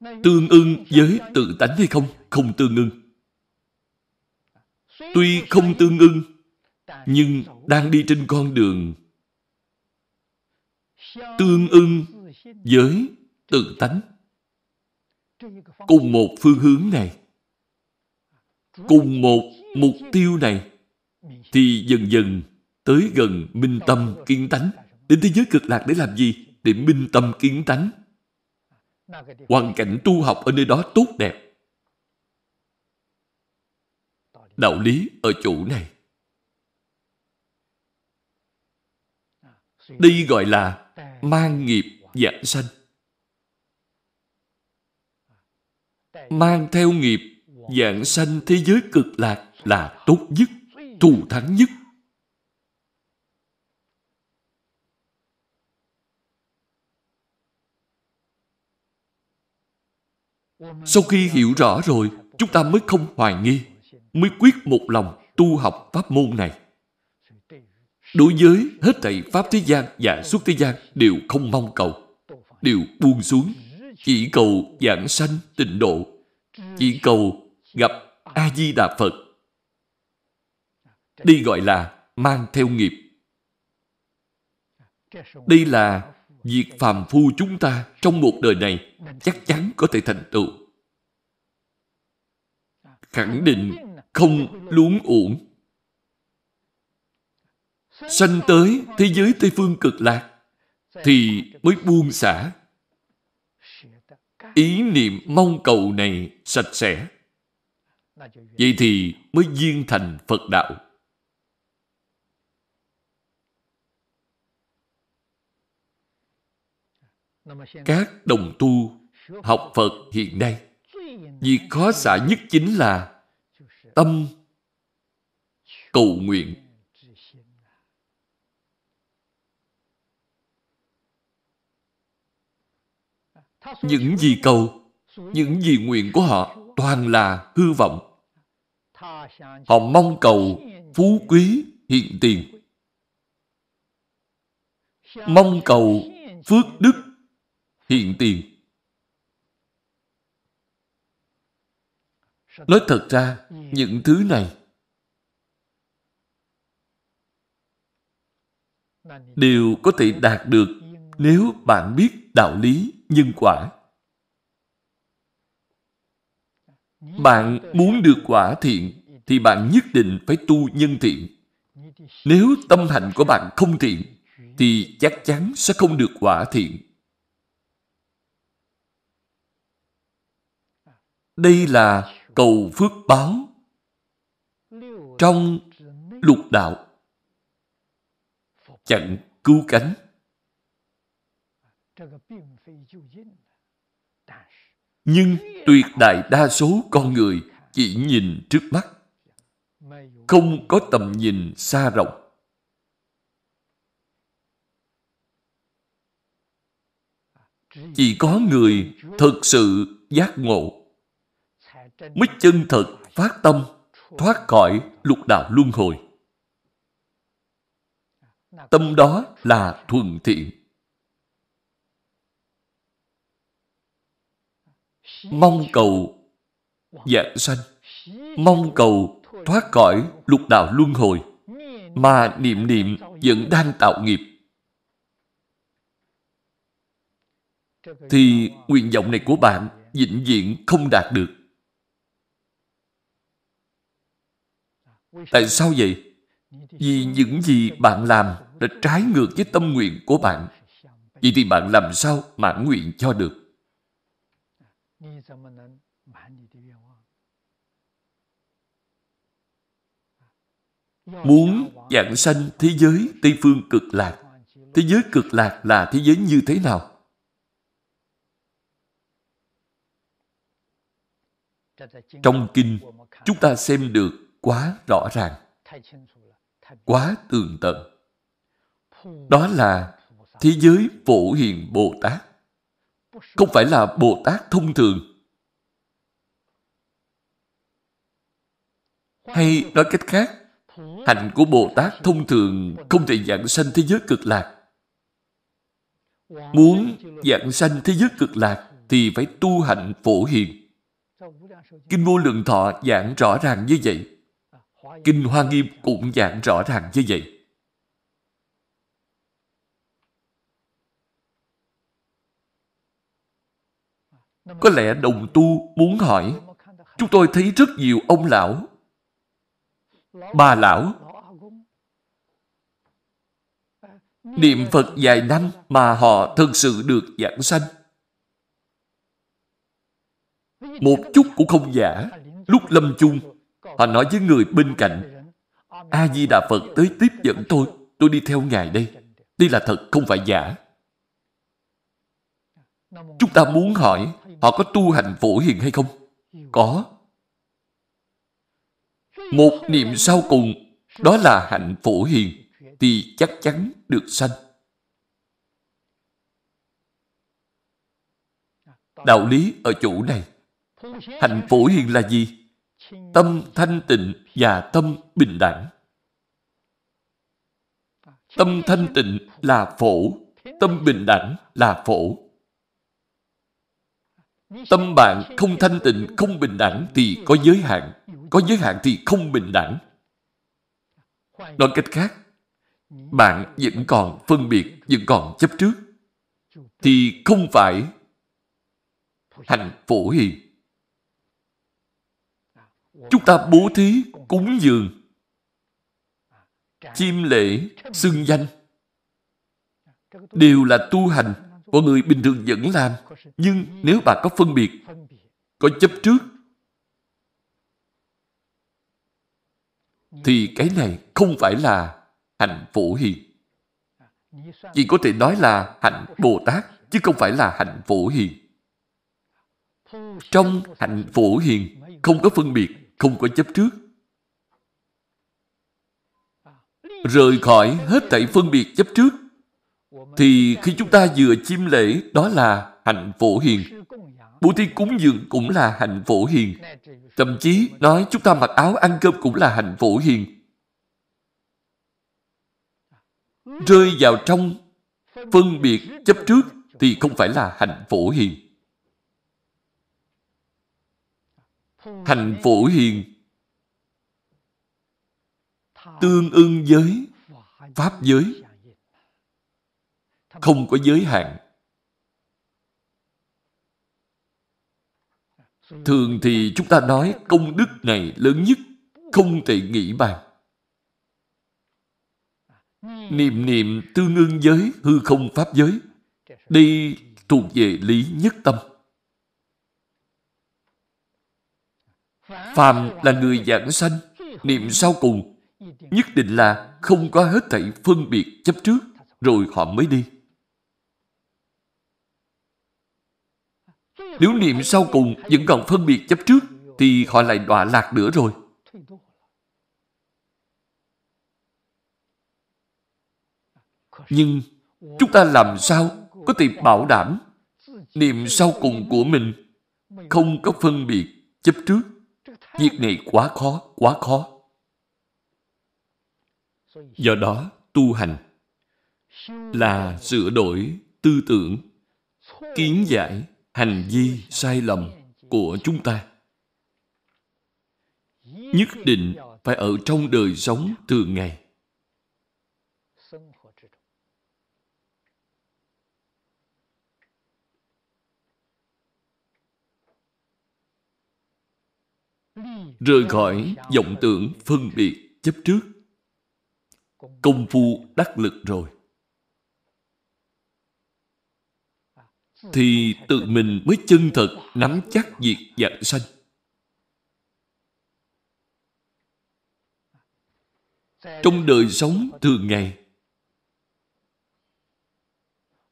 Tương ưng với tự tánh hay không? Không tương ưng. Tuy không tương ưng, nhưng đang đi trên con đường tương ưng với tự tánh. Cùng một phương hướng này, cùng một mục tiêu này thì dần dần tới gần minh tâm kiến tánh. Đến thế giới cực lạc để làm gì? Để minh tâm kiến tánh hoàn cảnh tu học ở nơi đó tốt đẹp. Đạo lý ở chỗ này. Đây gọi là mang nghiệp dạng sanh. Mang theo nghiệp dạng sanh thế giới cực lạc là tốt nhất, thù thắng nhất. Sau khi hiểu rõ rồi, chúng ta mới không hoài nghi, mới quyết một lòng tu học pháp môn này. Đối với hết thảy pháp thế gian và suốt thế gian đều không mong cầu, đều buông xuống, chỉ cầu giảng sanh tịnh độ, chỉ cầu gặp a di đà phật. Đây gọi là mang theo nghiệp. Đây là việc phàm phu chúng ta trong một đời này, chắc chắn có thể thành tựu. Khẳng định không luống uổng. Sanh tới thế giới tây phương cực lạc thì mới buông xả. Ý niệm mong cầu này sạch sẽ. Vậy thì mới viên thành phật đạo. Các đồng tu học phật hiện nay việc khó xả nhất chính là tâm cầu nguyện. Những gì cầu, những gì nguyện của họ toàn là hư vọng. Họ mong cầu phú quý hiện tiền. Mong cầu phước đức hiện tiền. Nói thật ra, những thứ này đều có thể đạt được nếu bạn biết đạo lý nhân quả. Bạn muốn được quả thiện thì bạn nhất định phải tu nhân thiện. Nếu tâm hạnh của bạn không thiện thì chắc chắn sẽ không được quả thiện. Đây là cầu phước báo trong lục đạo. Chặn cứu cánh. Nhưng tuyệt đại đa số con người chỉ nhìn trước mắt, không có tầm nhìn xa rộng. Chỉ có người thực sự giác ngộ mới chân thật phát tâm, thoát khỏi lục đạo luân hồi. Tâm đó là thuần thiện mong cầu dạng sanh, mong cầu thoát khỏi lục đạo luân hồi mà niệm niệm vẫn đang tạo nghiệp. Thì nguyện vọng này của bạn vĩnh viễn không đạt được. Tại sao vậy vì những gì bạn làm đã trái ngược với tâm nguyện của bạn vậy thì bạn làm sao mãn nguyện cho được muốn dạng sanh thế giới Tây Phương cực lạc. Thế giới cực lạc là thế giới như thế nào? Trong kinh, chúng ta xem được quá rõ ràng, quá tường tận. Đó là thế giới phổ hiền Bồ Tát. Không phải là Bồ Tát thông thường. Hay nói cách khác, Hạnh của Bồ Tát thông thường không thể dạng sanh thế giới cực lạc. Muốn dạng sanh thế giới cực lạc thì phải tu hạnh phổ hiền. Kinh Vô Lượng Thọ giảng rõ ràng như vậy. Kinh Hoa Nghiêm cũng giảng rõ ràng như vậy. Có lẽ đồng tu muốn hỏi, chúng tôi thấy rất nhiều ông lão bà lão niệm Phật vài năm mà họ thực sự được giảng sanh. Một chút cũng không giả. Lúc lâm chung, họ nói với người bên cạnh, A-di-đà Phật tới tiếp dẫn tôi, tôi đi theo Ngài đây. Đây là thật, không phải giả. Chúng ta muốn hỏi, họ có tu hành phổ hiền hay không? Có. Một niệm sau cùng, đó là hạnh phổ hiền, thì chắc chắn được sanh. Đạo lý ở chỗ này. Hạnh phổ hiền là gì? Tâm thanh tịnh và tâm bình đẳng. Tâm thanh tịnh là phổ, tâm bình đẳng là phổ. Tâm bạn không thanh tịnh, không bình đẳng thì có giới hạn. Có giới hạn thì không bình đẳng. Nói cách khác, bạn vẫn còn phân biệt, vẫn còn chấp trước, thì không phải hành phổ hiền. Chúng ta bố thí, cúng dường, chiêm lễ, xưng danh, đều là tu hành của người bình thường vẫn làm. Nhưng nếu bạn có phân biệt, có chấp trước, thì cái này không phải là hạnh phổ hiền. Chỉ có thể nói là hạnh Bồ Tát, chứ không phải là hạnh phổ hiền. Trong hạnh phổ hiền, không có phân biệt, không có chấp trước. Rời khỏi hết thảy phân biệt chấp trước, thì khi chúng ta vừa chiêm lễ, đó là hạnh phổ hiền. Bố thí cúng dường cũng là hạnh phổ hiền. Thậm chí nói chúng ta mặc áo ăn cơm cũng là hạnh phổ hiền. Rơi vào trong phân biệt chấp trước thì không phải là hạnh phổ hiền. Hạnh phổ hiền, tương ưng với pháp giới. Không có giới hạn. Thường thì chúng ta nói công đức này lớn nhất, không thể nghĩ bàn. Niệm niệm tương ưng giới hư không pháp giới, đây thuộc về lý nhất tâm. Phàm là người giảng sanh niệm sau cùng nhất định là không có hết thảy phân biệt chấp trước rồi họ mới đi Nếu niệm sau cùng vẫn còn phân biệt chấp trước, thì họ lại đọa lạc nữa rồi. Nhưng chúng ta làm sao có thể bảo đảm niệm sau cùng của mình không có phân biệt chấp trước. Việc này quá khó, quá khó. Do đó, tu hành là sửa đổi tư tưởng, kiến giải hành vi sai lầm của chúng ta nhất định phải ở trong đời sống thường ngày rời khỏi vọng tưởng phân biệt chấp trước công phu đắc lực rồi thì tự mình mới chân thật nắm chắc việc dạng sanh. Trong đời sống thường ngày,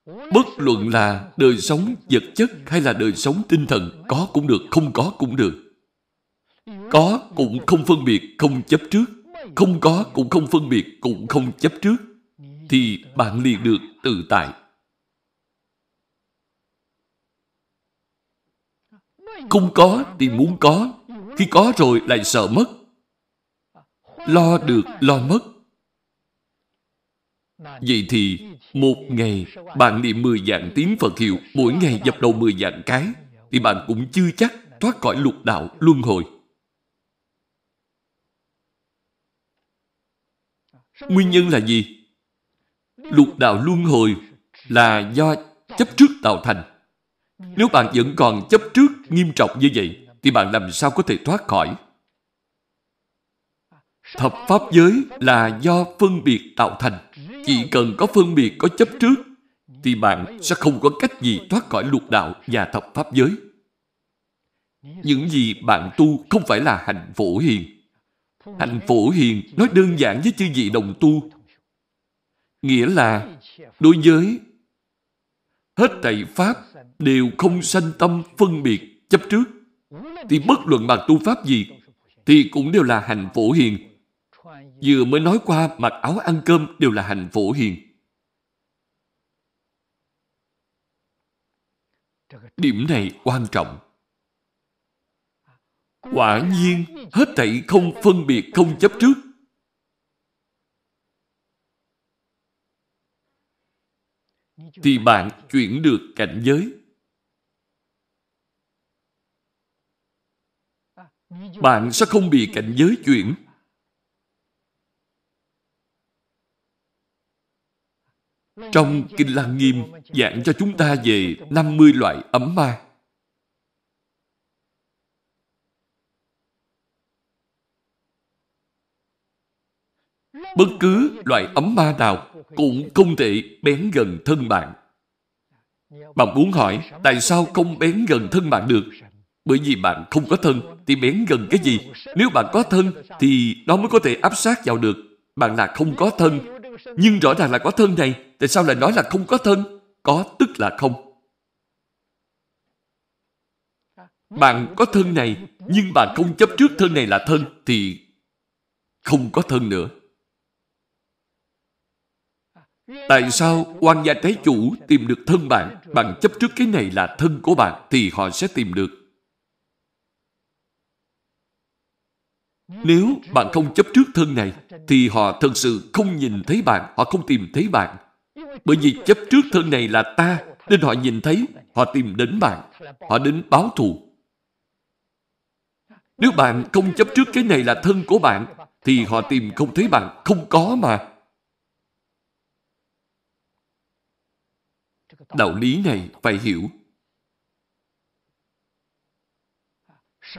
bất luận là đời sống vật chất hay là đời sống tinh thần, có cũng được, không có cũng được. Có cũng không phân biệt, không chấp trước. Không có cũng không phân biệt, cũng không chấp trước. Thì bạn liền được tự tại. Không có thì muốn có. Khi có rồi lại sợ mất. Lo được, lo mất. Vậy thì một ngày bạn niệm 10 dạng tiếng Phật hiệu, mỗi ngày dập đầu 10 dạng cái, thì bạn cũng chưa chắc thoát khỏi lục đạo luân hồi. Nguyên nhân là gì? Lục đạo luân hồi là do chấp trước tạo thành. Nếu bạn vẫn còn chấp trước nghiêm trọng như vậy, thì bạn làm sao có thể thoát khỏi? Thập pháp giới là do phân biệt tạo thành. Chỉ cần có phân biệt, có chấp trước, thì bạn sẽ không có cách gì thoát khỏi lục đạo và thập pháp giới. những gì bạn tu không phải là hành phổ hiền. Hành phổ hiền nói đơn giản với chư vị đồng tu. Nghĩa là, đối với hết thầy Pháp đều không sanh tâm phân biệt chấp trước. Thì bất luận bạn tu Pháp gì thì cũng đều là hành phổ hiền. Vừa mới nói qua, mặc áo ăn cơm đều là hành phổ hiền. Điểm này quan trọng. Quả nhiên, hết thảy không phân biệt, không chấp trước. Thì bạn chuyển được cảnh giới. Bạn sẽ không bị cảnh giới chuyển. Trong Kinh Lăng Nghiêm giảng cho chúng ta về 50 loại ấm ma. Bất cứ loại ấm ma nào cũng không thể bén gần thân bạn. Bạn muốn hỏi tại sao không bén gần thân bạn được? Bởi vì bạn không có thân thì bén gần cái gì? Nếu bạn có thân thì nó mới có thể áp sát vào được. Bạn là không có thân. Nhưng rõ ràng là có thân này. Tại sao lại nói là không có thân? Có tức là không. Bạn có thân này, nhưng bạn không chấp trước thân này là thân thì không có thân nữa. Tại sao quan gia trái chủ tìm được thân bạn bằng chấp trước cái này là thân của bạn thì họ sẽ tìm được. Nếu bạn không chấp trước thân này thì họ thật sự không nhìn thấy bạn, họ không tìm thấy bạn. Bởi vì chấp trước thân này là ta nên họ nhìn thấy, họ tìm đến bạn, họ đến báo thù. Nếu bạn không chấp trước cái này là thân của bạn thì họ tìm không thấy bạn, không có mà. Đạo lý này phải hiểu.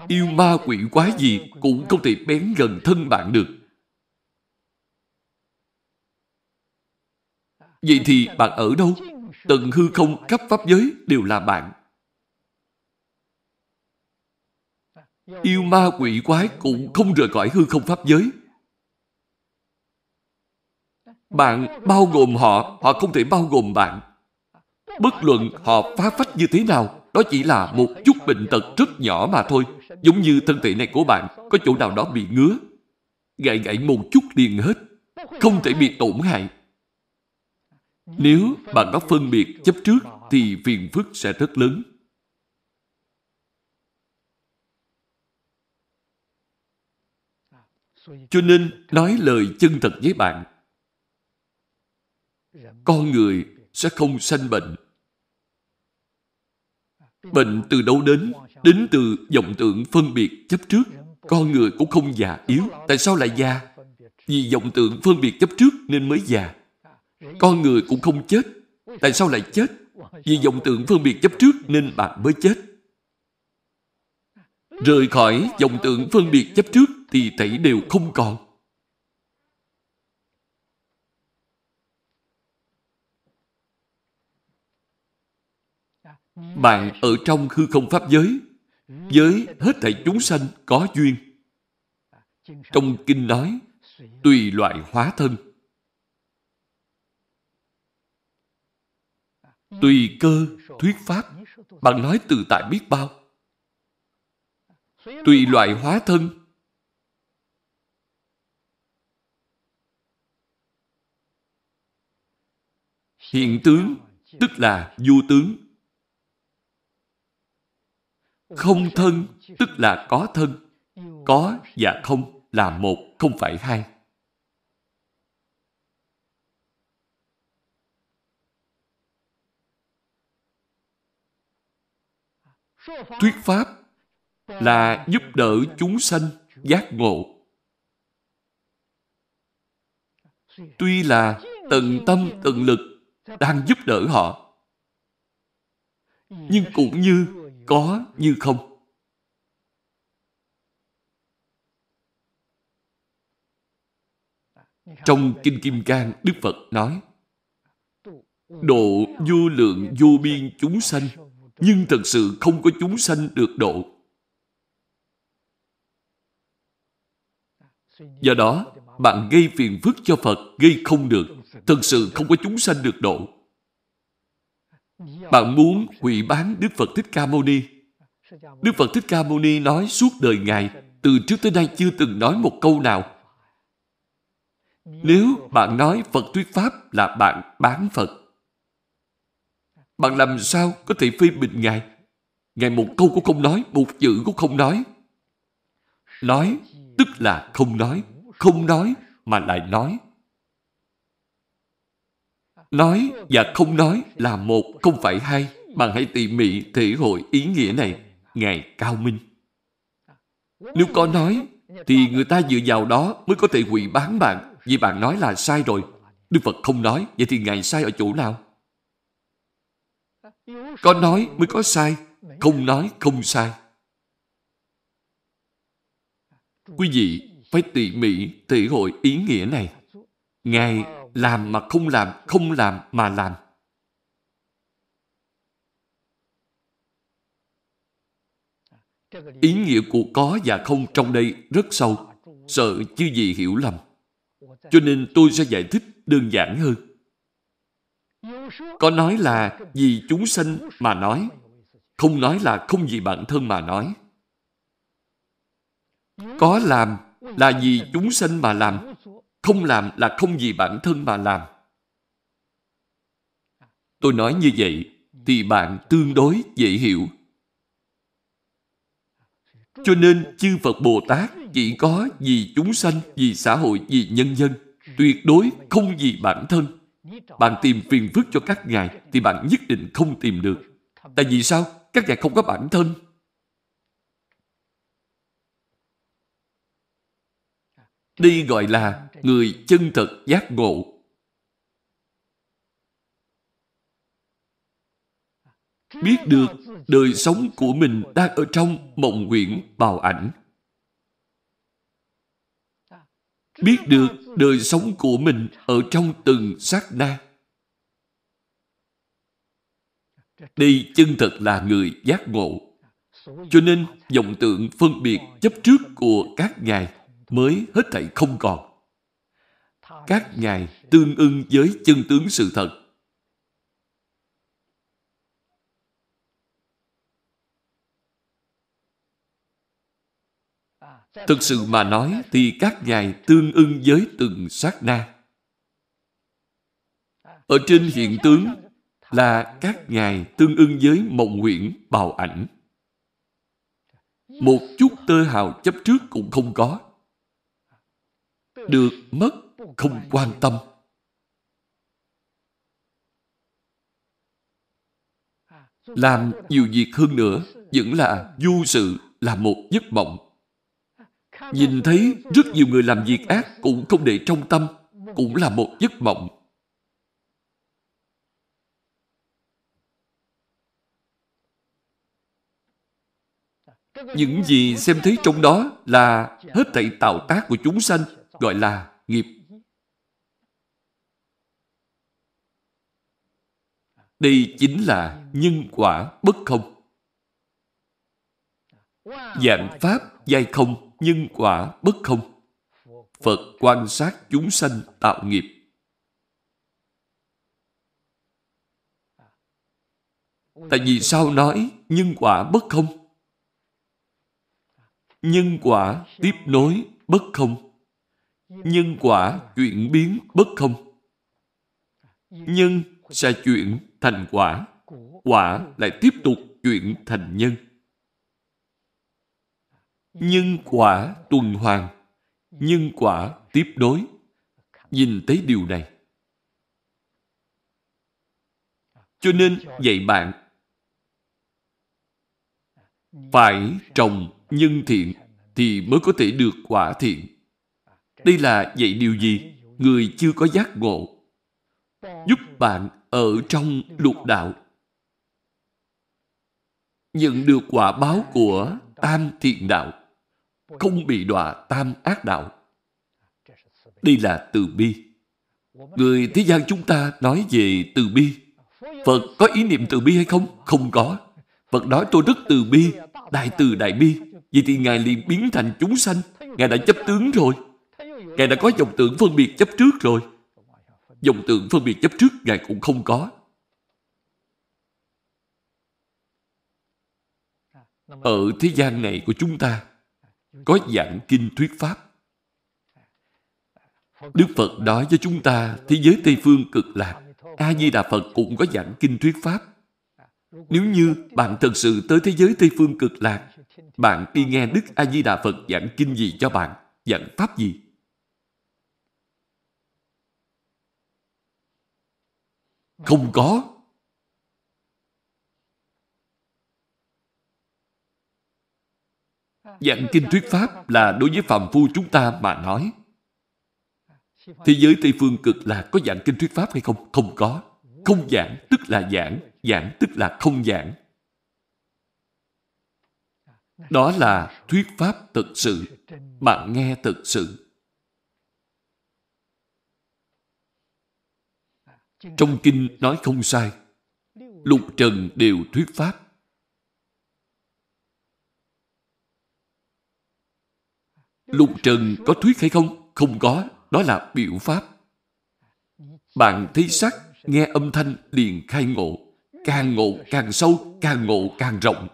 Yêu ma quỷ quái gì cũng không thể bén gần thân bạn được. Vậy thì bạn ở đâu? Tận hư không khắp pháp giới đều là bạn. Yêu ma quỷ quái cũng không rời khỏi hư không pháp giới. Bạn bao gồm họ, họ không thể bao gồm bạn. Bất luận họ phá phách như thế nào, đó chỉ là một chút bệnh tật rất nhỏ mà thôi. Giống như thân thể này của bạn, có chỗ nào đó bị ngứa. Gãy gãy một chút liền hết. Không thể bị tổn hại. Nếu bạn có phân biệt chấp trước, thì phiền phức sẽ rất lớn. Cho nên, nói lời chân thật với bạn. Con người sẽ không sanh bệnh Bệnh từ đâu đến? Đến từ vọng tượng phân biệt chấp trước. Con người cũng không già, yếu. Tại sao lại già? Vì vọng tượng phân biệt chấp trước nên mới già. Con người cũng không chết. Tại sao lại chết? Vì vọng tượng phân biệt chấp trước nên bạn mới chết. Rời khỏi vọng tượng phân biệt chấp trước thì thảy đều không còn. Bạn ở trong hư không pháp giới, với hết thảy chúng sanh có duyên. Trong kinh nói, tùy loại hóa thân. Tùy cơ, thuyết pháp, bạn nói từ tại biết bao. Tùy loại hóa thân. Hiện tướng, tức là vô tướng. Không thân tức là có thân. Có và không là một, không phải hai. Thuyết Pháp là giúp đỡ chúng sanh giác ngộ. Tuy là tận tâm tận lực đang giúp đỡ họ, nhưng cũng như có như không? Trong kinh kim cang, đức phật nói, độ vô lượng vô biên chúng sanh, nhưng thật sự không có chúng sanh được độ. Do đó, bạn gây phiền phức cho phật gây không được, thật sự không có chúng sanh được độ. Bạn muốn hủy bán Đức Phật Thích Ca Mâu Ni. Đức Phật Thích Ca Mâu Ni nói suốt đời Ngài, từ trước tới nay chưa từng nói một câu nào. Nếu bạn nói Phật thuyết Pháp là bạn bán Phật, bạn làm sao có thể phê bình Ngài? Ngài một câu cũng không nói, một chữ cũng không nói. Nói tức là không nói, không nói mà lại nói. Nói và không nói là một, không phải hai. Bạn hãy tỉ mỉ thể hội ý nghĩa này. Ngài cao minh. Nếu có nói, thì người ta dựa vào đó mới có thể hủy bán bạn. Vì bạn nói là sai rồi. Đức Phật không nói, vậy thì Ngài sai ở chỗ nào? Có nói mới có sai, không nói không sai. Quý vị phải tỉ mỉ thể hội ý nghĩa này. Ngài làm mà không làm, không làm mà làm. Ý nghĩa của có và không trong đây rất sâu, sợ chưa gì hiểu lầm. Cho nên tôi sẽ giải thích đơn giản hơn. Có nói là vì chúng sanh mà nói, không nói là không vì bản thân mà nói. Có làm là vì chúng sanh mà làm, không làm là không vì bản thân mà làm. Tôi nói như vậy thì bạn tương đối dễ hiểu. Cho nên chư Phật Bồ Tát chỉ có vì chúng sanh, vì xã hội, vì nhân dân, tuyệt đối không vì bản thân. Bạn tìm phiền phức cho các ngài thì bạn nhất định không tìm được. Tại vì sao? Các ngài không có bản thân. Đây gọi là người chân thật giác ngộ. Biết được đời sống của mình đang ở trong mộng nguyện bào ảnh. Biết được đời sống của mình ở trong từng sát na. Đây chân thật là người giác ngộ. Cho nên, vọng tượng phân biệt chấp trước của các ngài mới hết thảy không còn. Các ngài tương ưng với chân tướng sự thật. Thực sự mà nói thì các ngài tương ưng với từng sát na. Ở trên hiện tướng là các ngài tương ưng với mộng nguyện, bào ảnh. Một chút tơ hào chấp trước cũng không có được mất không quan tâm làm nhiều việc hơn nữa vẫn là du sự, là một giấc mộng nhìn thấy rất nhiều người làm việc ác cũng không để trong tâm, cũng là một giấc mộng những gì xem thấy trong đó là hết thảy tạo tác của chúng sanh, gọi là nghiệp. Đây chính là nhân quả bất không. Dạng Pháp giai không, nhân quả bất không. Phật quan sát chúng sanh tạo nghiệp. Tại vì sao nói nhân quả bất không? Nhân quả tiếp nối bất không nhân quả chuyển biến bất không. Nhân sẽ chuyển thành quả, quả lại tiếp tục chuyển thành nhân. Nhân quả tuần hoàn, nhân quả tiếp nối. Nhìn thấy điều này. Cho nên dạy bạn phải trồng nhân thiện thì mới có thể được quả thiện. Đây là dạy điều gì? Người chưa có giác ngộ. Giúp bạn ở trong lục đạo. Nhận được quả báo của tam thiện đạo. Không bị đọa tam ác đạo. Đây là từ bi. Người thế gian chúng ta nói về từ bi. Phật có ý niệm từ bi hay không? Không có. Phật nói tôi rất từ bi, đại từ đại bi. Vậy thì Ngài liền biến thành chúng sanh. Ngài đã chấp tướng rồi. Ngài đã có dòng tưởng phân biệt chấp trước rồi. Dòng tượng phân biệt chấp trước Ngài cũng không có. Ở thế gian này của chúng ta có giảng kinh thuyết Pháp. Đức Phật nói với chúng ta thế giới Tây Phương cực lạc. A-di-đà Phật cũng có giảng kinh thuyết Pháp. Nếu như bạn thật sự tới thế giới Tây Phương cực lạc, bạn đi nghe Đức A-di-đà Phật giảng kinh gì cho bạn, giảng Pháp gì? Không có. Giảng kinh thuyết Pháp là đối với phàm phu chúng ta mà nói. Thế giới Tây Phương cực là có giảng kinh thuyết Pháp hay không? Không có. Không giảng tức là giảng, giảng tức là không giảng. Đó là thuyết Pháp thực sự. Bạn nghe thực sự. Trong kinh nói không sai. Lục trần đều thuyết Pháp. Lục trần có thuyết hay không? Không có. Đó là biểu pháp. Bạn thấy sắc, nghe âm thanh liền khai ngộ. Càng ngộ càng sâu, càng ngộ càng rộng.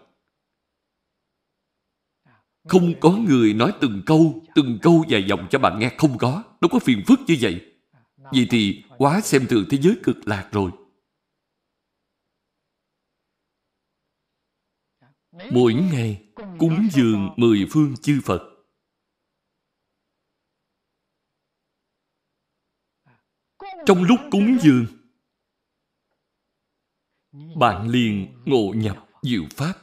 Không có người nói từng câu, từng câu dài dòng cho bạn nghe. Không có. Đâu có phiền phức như vậy. Vậy thì quá xem thường thế giới cực lạc rồi. Mỗi ngày cúng dường mười phương chư Phật. Trong lúc cúng dường, bạn liền ngộ nhập diệu pháp.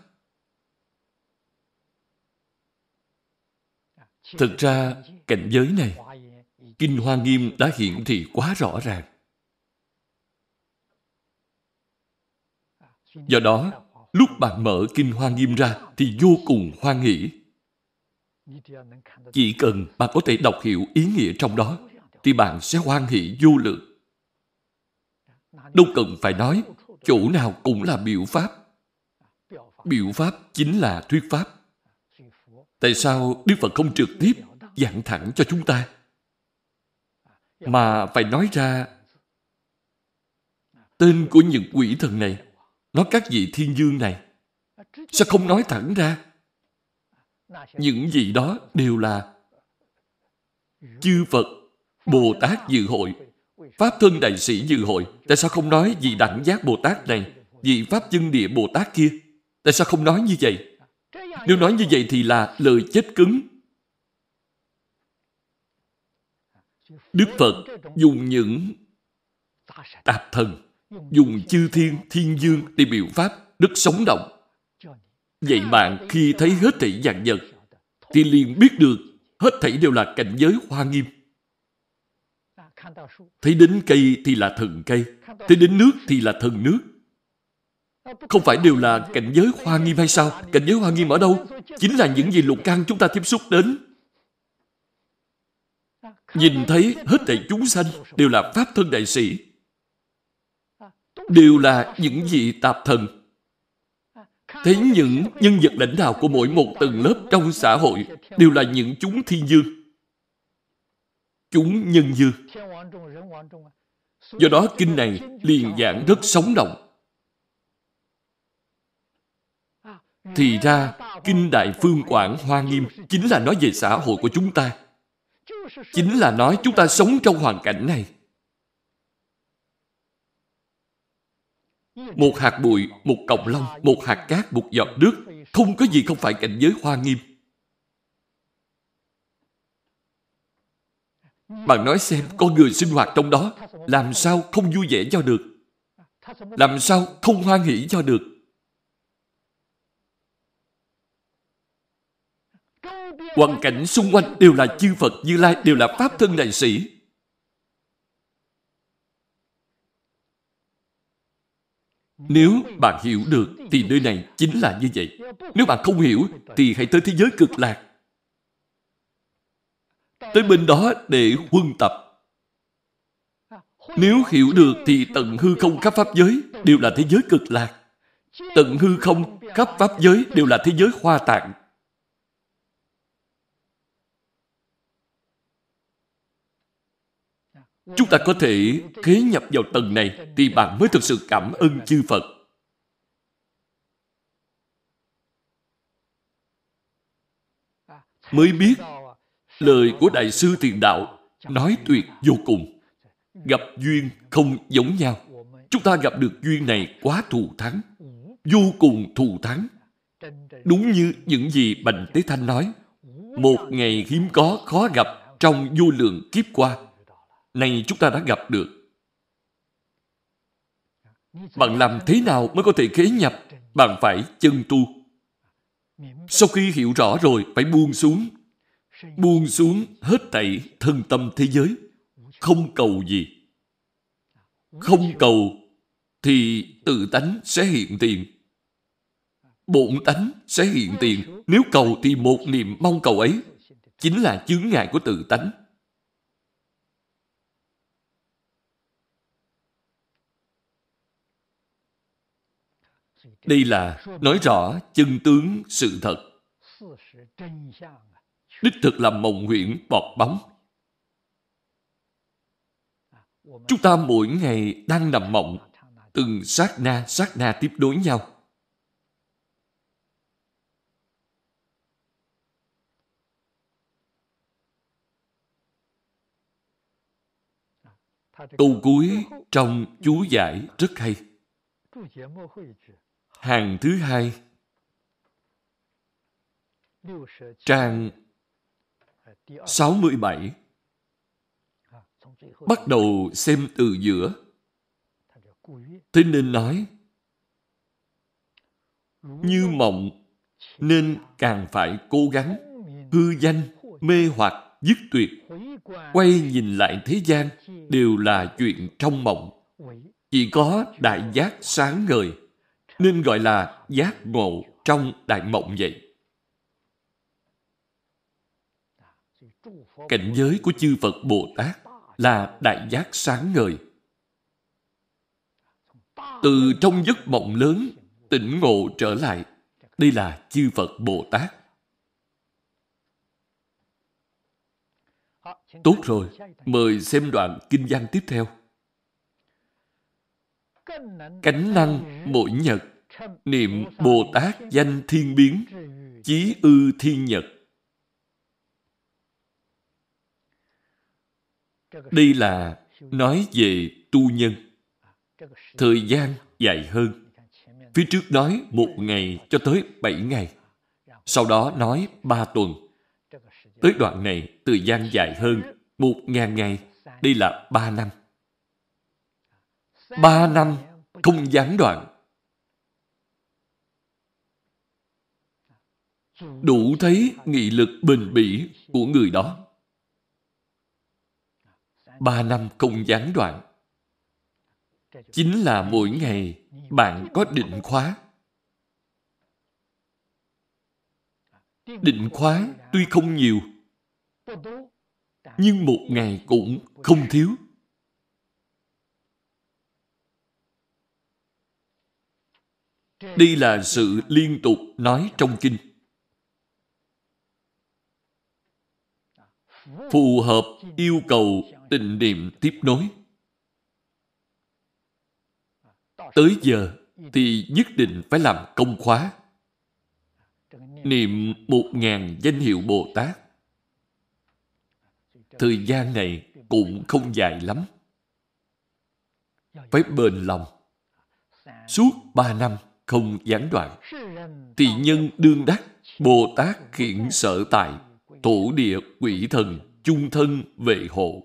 Thực ra, cảnh giới này, Kinh Hoa Nghiêm đã hiển thị quá rõ ràng. Do đó, lúc bạn mở Kinh Hoa Nghiêm ra thì vô cùng hoan hỷ. Chỉ cần bạn có thể đọc hiểu ý nghĩa trong đó, thì bạn sẽ hoan hỷ vô lượng. Đâu cần phải nói, chỗ nào cũng là biểu pháp. Biểu pháp chính là thuyết pháp. Tại sao Đức Phật không trực tiếp giảng thẳng cho chúng ta? Mà phải nói ra tên của những quỷ thần này, nói các vị thiên dương này. Sao không nói thẳng ra? Những gì đó đều là chư Phật, Bồ Tát dự hội Pháp thân đại sĩ dự hội, tại sao không nói vị đẳng giác Bồ Tát này, vị Pháp chân địa Bồ Tát kia? Tại sao không nói như vậy? Nếu nói như vậy thì là lời chết cứng. Đức Phật dùng những tạp thần, dùng chư thiên, thiên dương để biểu pháp rất sống động. Vậy bạn khi thấy hết thảy dạng vật thì liền biết được hết thảy đều là cảnh giới hoa nghiêm. Thấy đến cây thì là thần cây, thấy đến nước thì là thần nước. Không phải đều là cảnh giới hoa nghiêm hay sao? Cảnh giới hoa nghiêm ở đâu? Chính là những gì lục căn chúng ta tiếp xúc đến. Nhìn thấy hết thảy chúng sanh đều là Pháp thân đại sĩ. Đều là những vị tạp thần. Thấy những nhân vật lãnh đạo của mỗi một tầng lớp trong xã hội đều là những chúng thiên dương. Chúng nhân dương. Do đó kinh này liền giảng rất sống động. Thì ra, Kinh Đại Phương Quảng Hoa Nghiêm chính là nói về xã hội của chúng ta. Chính là nói chúng ta sống trong hoàn cảnh này. Một hạt bụi, một cọng lông, một hạt cát, một giọt nước, không có gì không phải cảnh giới hoa nghiêm. Bạn nói xem con người sinh hoạt trong đó làm sao không vui vẻ cho được? Làm sao không hoan hỷ cho được? Hoàn cảnh xung quanh đều là chư Phật Như Lai, đều là Pháp thân đại sĩ. Nếu bạn hiểu được thì nơi này chính là như vậy. Nếu bạn không hiểu thì hãy tới thế giới cực lạc tới bên đó để huân tập. Nếu hiểu được thì tận hư không khắp pháp giới đều là thế giới cực lạc. Tận hư không khắp pháp giới đều là thế giới hoa tạng. Chúng ta có thể khế nhập vào tầng này thì bạn mới thực sự cảm ơn chư Phật. Mới biết lời của Đại sư thiền Đạo nói tuyệt vô cùng. Gặp duyên không giống nhau. Chúng ta gặp được duyên này quá thù thắng, vô cùng thù thắng. Đúng như những gì Bành Tế Thanh nói, một ngày hiếm có khó gặp trong vô lượng kiếp qua. Này chúng ta đã gặp được. Bạn làm thế nào mới có thể khế nhập? Bạn phải chân tu. Sau khi hiểu rõ rồi, phải buông xuống. Buông xuống hết thảy thân tâm thế giới. Không cầu gì. Không cầu thì tự tánh sẽ hiện tiền. Bổn tánh sẽ hiện tiền. Nếu cầu thì một niềm mong cầu ấy chính là chướng ngại của tự tánh. Đây là nói rõ chân tướng sự thật. Đích thực là mộng huyễn bọt bóng. Chúng ta mỗi ngày đang nằm mộng, từng sát na sát na tiếp đối nhau. Câu cuối trong chú giải rất hay. Hàng thứ hai. Trang 67 Bắt đầu xem từ giữa. Thế nên nói Như mộng Nên càng phải cố gắng Hư danh, mê hoặc, dứt tuyệt. Quay nhìn lại thế gian Đều là chuyện trong mộng. Chỉ có đại giác sáng ngời. Nên gọi là giác ngộ trong đại mộng vậy cảnh giới của chư Phật Bồ Tát là đại giác sáng ngời. Từ trong giấc mộng lớn, tỉnh ngộ trở lại. Đây là chư Phật Bồ Tát. Tốt rồi, mời xem đoạn kinh văn tiếp theo. Cánh năng mỗi nhật, niệm Bồ Tát danh thiên biến, chí ư thiên nhật. Đây là nói về tu nhân. Thời gian dài hơn. Phía trước nói một ngày cho tới bảy ngày. Sau đó nói ba tuần. Tới đoạn này, thời gian dài hơn, một ngàn ngày. Đây là ba năm. Ba năm không gián đoạn. Đủ thấy nghị lực bền bỉ của người đó ba năm không gián đoạn. Chính là mỗi ngày bạn có định khóa. Định khóa tuy không nhiều, nhưng một ngày cũng không thiếu. Đây là sự liên tục nói trong kinh. Phù hợp yêu cầu tình niệm tiếp nối. Tới giờ thì nhất định phải làm công khóa. Niệm một ngàn danh hiệu Bồ Tát. Thời gian này cũng không dài lắm. Phải bền lòng. Suốt ba năm không gián đoạn. Tỳ nhân đương đắc, Bồ Tát khiển sở tại, tổ địa quỷ thần, chung thân vệ hộ.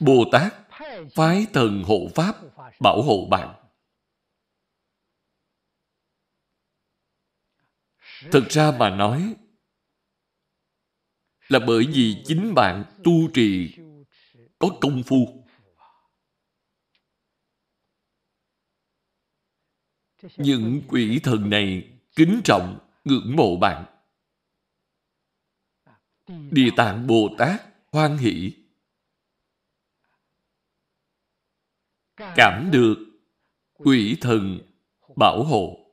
Bồ Tát phái thần hộ Pháp bảo hộ bạn. Thực ra mà nói là bởi vì chính bạn tu trì có công phu. Những quỷ thần này kính trọng, ngưỡng mộ bạn. Địa tạng Bồ Tát hoan hỷ cảm được quỷ thần bảo hộ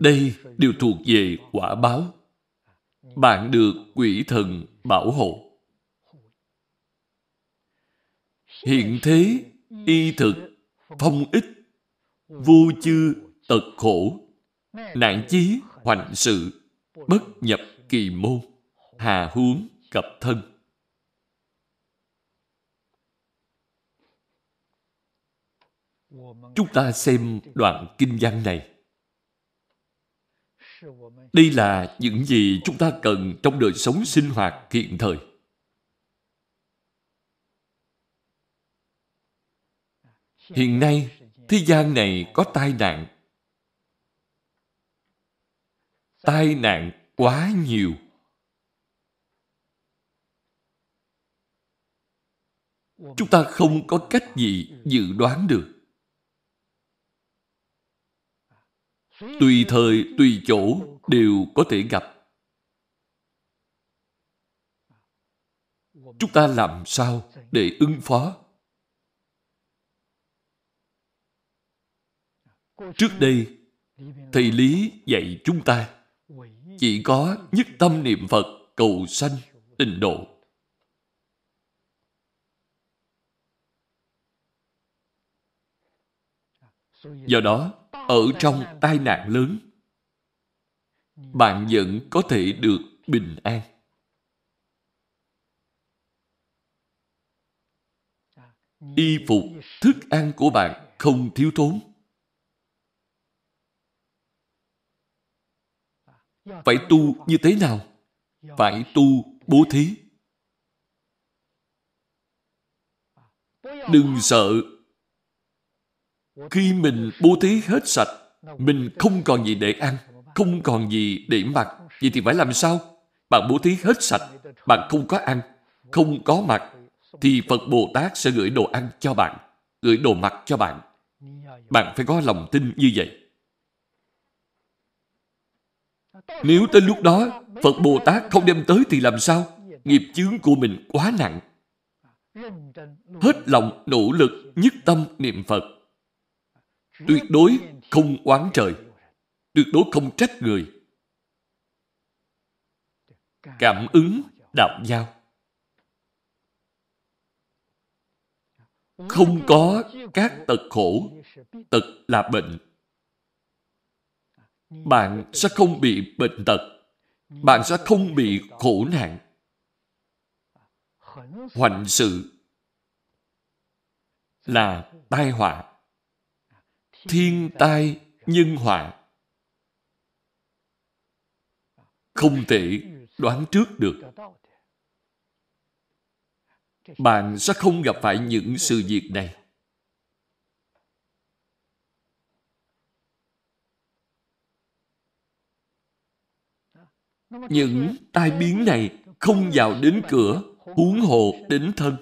Đây đều thuộc về quả báo. Bạn được quỷ thần bảo hộ. Hiện thế, y thực, phong ích, vô chư, tật khổ, nạn chí, hoành sự, bất nhập kỳ môn, hà huống, cập thân. Chúng ta xem đoạn kinh văn này. Đây là những gì chúng ta cần trong đời sống sinh hoạt hiện thời. Hiện nay, thế gian này có tai nạn. Tai nạn quá nhiều. Chúng ta không có cách gì dự đoán được. Tùy thời, tùy chỗ đều có thể gặp. Chúng ta làm sao để ứng phó? Trước đây, thầy lý dạy chúng ta, chỉ có nhất tâm niệm phật cầu sanh tịnh độ. Do đó ở trong tai nạn lớn. Bạn vẫn có thể được bình an. Y phục thức ăn của bạn không thiếu thốn. Phải tu như thế nào? Phải tu bố thí. Đừng sợ khi mình bố thí hết sạch, mình không còn gì để ăn, không còn gì để mặc. Vậy thì phải làm sao? Bạn bố thí hết sạch, bạn không có ăn, không có mặc, thì Phật Bồ Tát sẽ gửi đồ ăn cho bạn, gửi đồ mặc cho bạn. Bạn phải có lòng tin như vậy. Nếu tới lúc đó Phật Bồ Tát không đem tới thì làm sao? Nghiệp chướng của mình quá nặng. Hết lòng nỗ lực nhất tâm niệm Phật tuyệt đối không oán trời. Tuyệt đối không trách người. Cảm ứng đạo giao. Không có các tật khổ, tật là bệnh. Bạn sẽ không bị bệnh tật. Bạn sẽ không bị khổ nạn. Hoành sự là tai họa thiên tai nhân họa. Không thể đoán trước được. Bạn sẽ không gặp phải những sự việc này. Những tai biến này không vào đến cửa, huống hồ đến thân.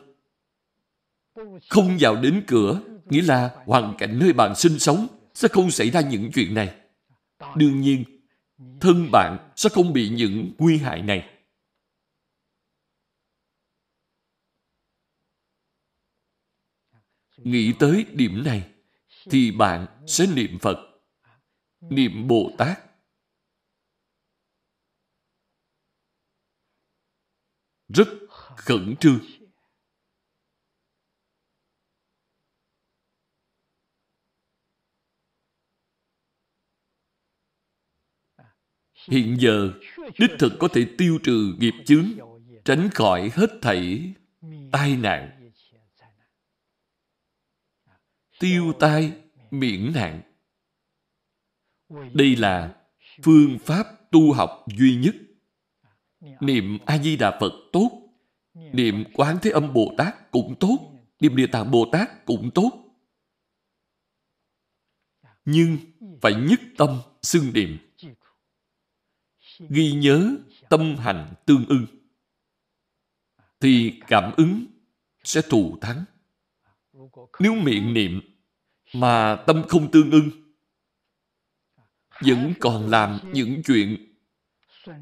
Không vào đến cửa nghĩa là hoàn cảnh nơi bạn sinh sống sẽ không xảy ra những chuyện này. Đương nhiên, thân bạn sẽ không bị những nguy hại này. Nghĩ tới điểm này, thì bạn sẽ niệm Phật, niệm Bồ Tát. Rất khẩn trương. Hiện giờ, đích thực có thể tiêu trừ nghiệp chướng, tránh khỏi hết thảy tai nạn. Tiêu tai miễn nạn đây là phương pháp tu học duy nhất. Niệm a di đà phật tốt, niệm quán thế âm bồ tát cũng tốt, niệm địa tạng bồ tát cũng tốt. Nhưng phải nhất tâm xưng niệm ghi nhớ tâm hành tương ưng. Thì cảm ứng sẽ thù thắng. Nếu miệng niệm mà tâm không tương ưng, vẫn còn làm những chuyện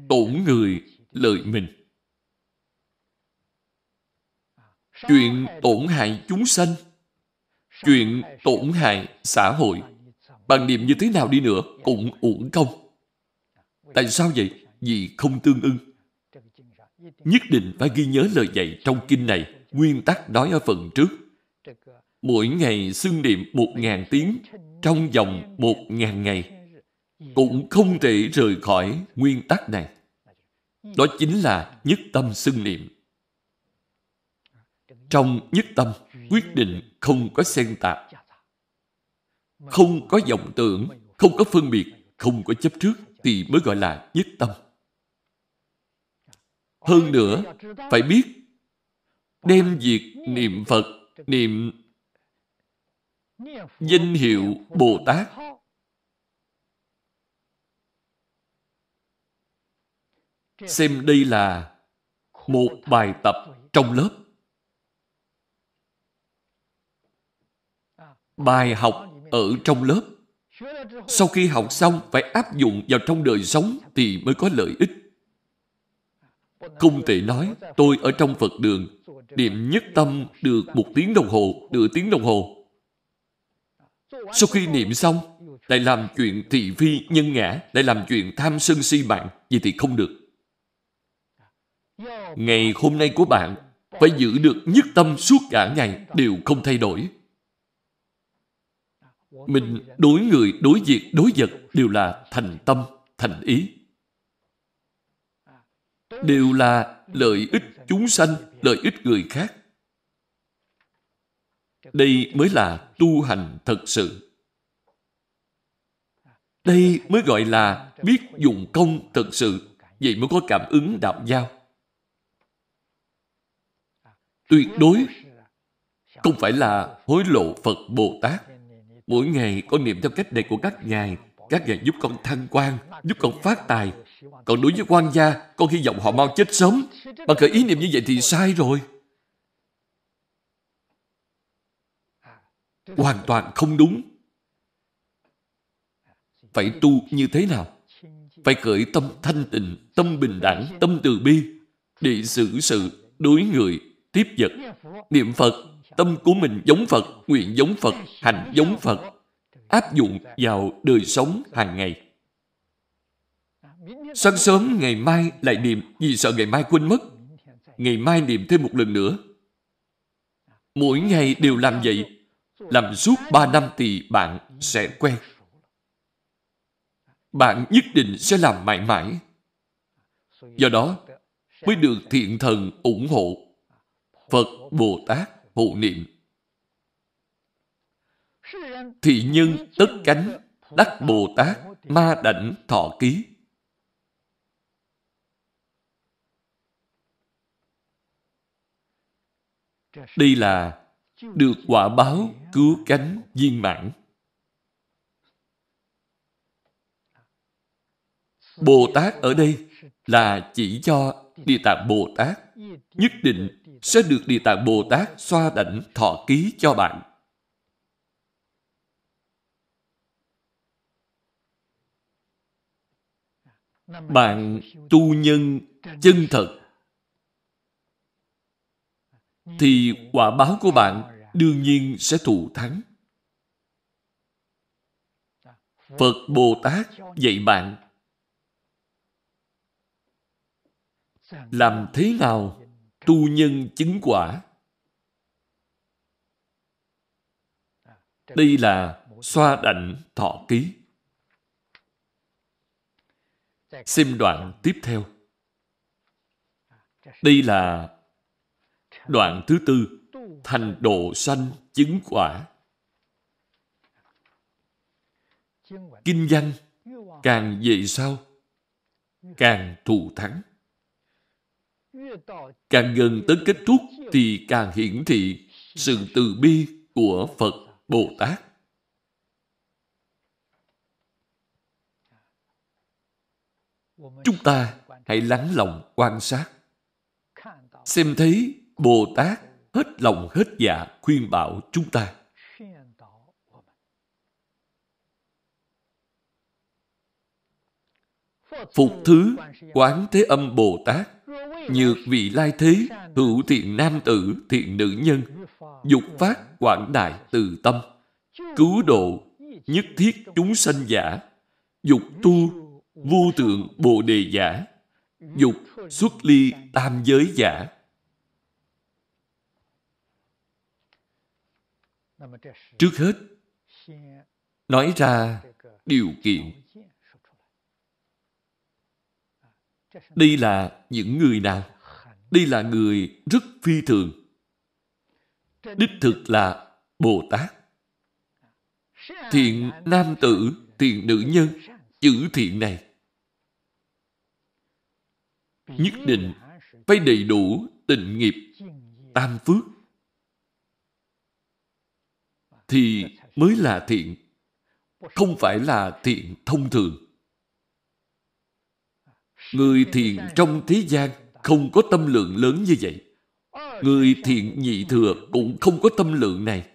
tổn người lợi mình. Chuyện tổn hại chúng sanh, chuyện tổn hại xã hội, bằng niệm như thế nào đi nữa cũng uổng công. Tại sao vậy? Vì không tương ưng. Nhất định phải ghi nhớ lời dạy trong kinh này, nguyên tắc nói ở phần trước. Mỗi ngày xưng niệm một ngàn tiếng trong vòng một ngàn ngày cũng không thể rời khỏi nguyên tắc này. Đó chính là nhất tâm xưng niệm. Trong nhất tâm, quyết định không có xen tạp, không có vọng tưởng, không có phân biệt, không có chấp trước thì mới gọi là nhất tâm. Hơn nữa, phải biết đem việc niệm Phật, niệm danh hiệu Bồ Tát xem đây là một bài tập trong lớp. Bài học ở trong lớp. Sau khi học xong phải áp dụng vào trong đời sống thì mới có lợi ích. Không thể nói tôi ở trong Phật đường niệm nhất tâm được một tiếng đồng hồ, nửa tiếng đồng hồ. Sau khi niệm xong, lại làm chuyện thị phi nhân ngã, lại làm chuyện tham sân si mạng, vậy thì không được. Ngày hôm nay của bạn phải giữ được nhất tâm suốt cả ngày đều không thay đổi. Mình đối người, đối việc, đối vật đều là thành tâm, thành ý. Đều là lợi ích chúng sanh, lợi ích người khác. Đây mới là tu hành thật sự. Đây mới gọi là biết dụng công thật sự. Vậy mới có cảm ứng đạo giao. Tuyệt đối không phải là hối lộ Phật Bồ Tát. Mỗi ngày con niệm theo cách này của các ngài, các ngài giúp con thăng quan, giúp con phát tài. Còn đối với quan gia, con hy vọng họ mau chết sớm. Mà khởi ý niệm như vậy thì sai rồi. Hoàn toàn không đúng. Phải tu như thế nào? Phải khởi tâm thanh tịnh, tâm bình đẳng, tâm từ bi để xử sự đối người tiếp vật. Niệm Phật, tâm của mình giống Phật, nguyện giống Phật, hành giống Phật. Áp dụng vào đời sống hàng ngày. Sáng sớm ngày mai lại niệm vì sợ ngày mai quên mất. Ngày mai niệm thêm một lần nữa. Mỗi ngày đều làm vậy. Làm suốt ba năm thì bạn sẽ quen. Bạn nhất định sẽ làm mãi mãi. Do đó, mới được thiện thần ủng hộ Phật Bồ Tát hộ niệm. Thị nhân tất cánh, đắc Bồ Tát, ma đảnh thọ ký. Đây là được quả báo cứu cánh viên mãn. Bồ Tát ở đây là chỉ cho Địa Tạng Bồ Tát nhất định sẽ được Địa Tạng Bồ Tát xoa đảnh thọ ký cho bạn. Bạn tu nhân chân thật thì quả báo của bạn đương nhiên sẽ thụ thắng. Phật Bồ Tát dạy bạn, làm thế nào tu nhân chứng quả. Đây là xoa đảnh thọ ký. Xem đoạn tiếp theo. Đây là đoạn thứ tư, thành độ sanh chứng quả. Kinh văn càng về sau, càng thù thắng. Càng gần tới kết thúc thì càng hiển thị sự từ bi của Phật Bồ Tát. Chúng ta hãy lắng lòng quan sát. Xem thấy Bồ Tát hết lòng hết dạ khuyên bảo chúng ta. Phục thứ Quán Thế Âm Bồ Tát Nhược vị lai thế Hữu thiện nam tử thiện nữ nhân Dục phát quảng đại từ tâm Cứu độ nhất thiết chúng sanh giả, dục tu vô tượng bồ đề giả, dục xuất ly tam giới giả. Trước hết, nói ra điều kiện. Đây là những người nào? Đây là người rất phi thường. Đích thực là Bồ Tát. Thiện nam tử, thiện nữ nhân, chữ thiện này nhất định phải đầy đủ tình nghiệp tam phước thì mới là thiện không phải là thiện thông thường người thiện trong thế gian không có tâm lượng lớn như vậy. Người thiện nhị thừa cũng không có tâm lượng này.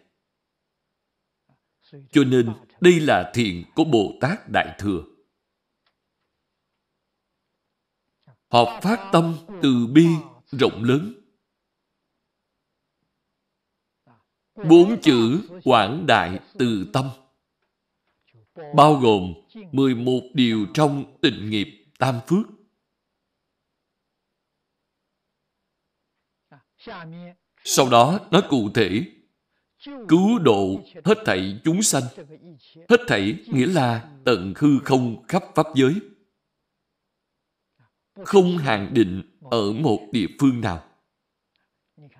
Cho nên đây là thiện của bồ tát đại thừa. Họ phát tâm từ bi rộng lớn. Bốn chữ quảng đại từ tâm, bao gồm 11 điều trong tịnh nghiệp tam phước. Sau đó nói cụ thể cứu độ hết thảy chúng sanh hết thảy nghĩa là tận hư không khắp pháp giới không hạn định ở một địa phương nào.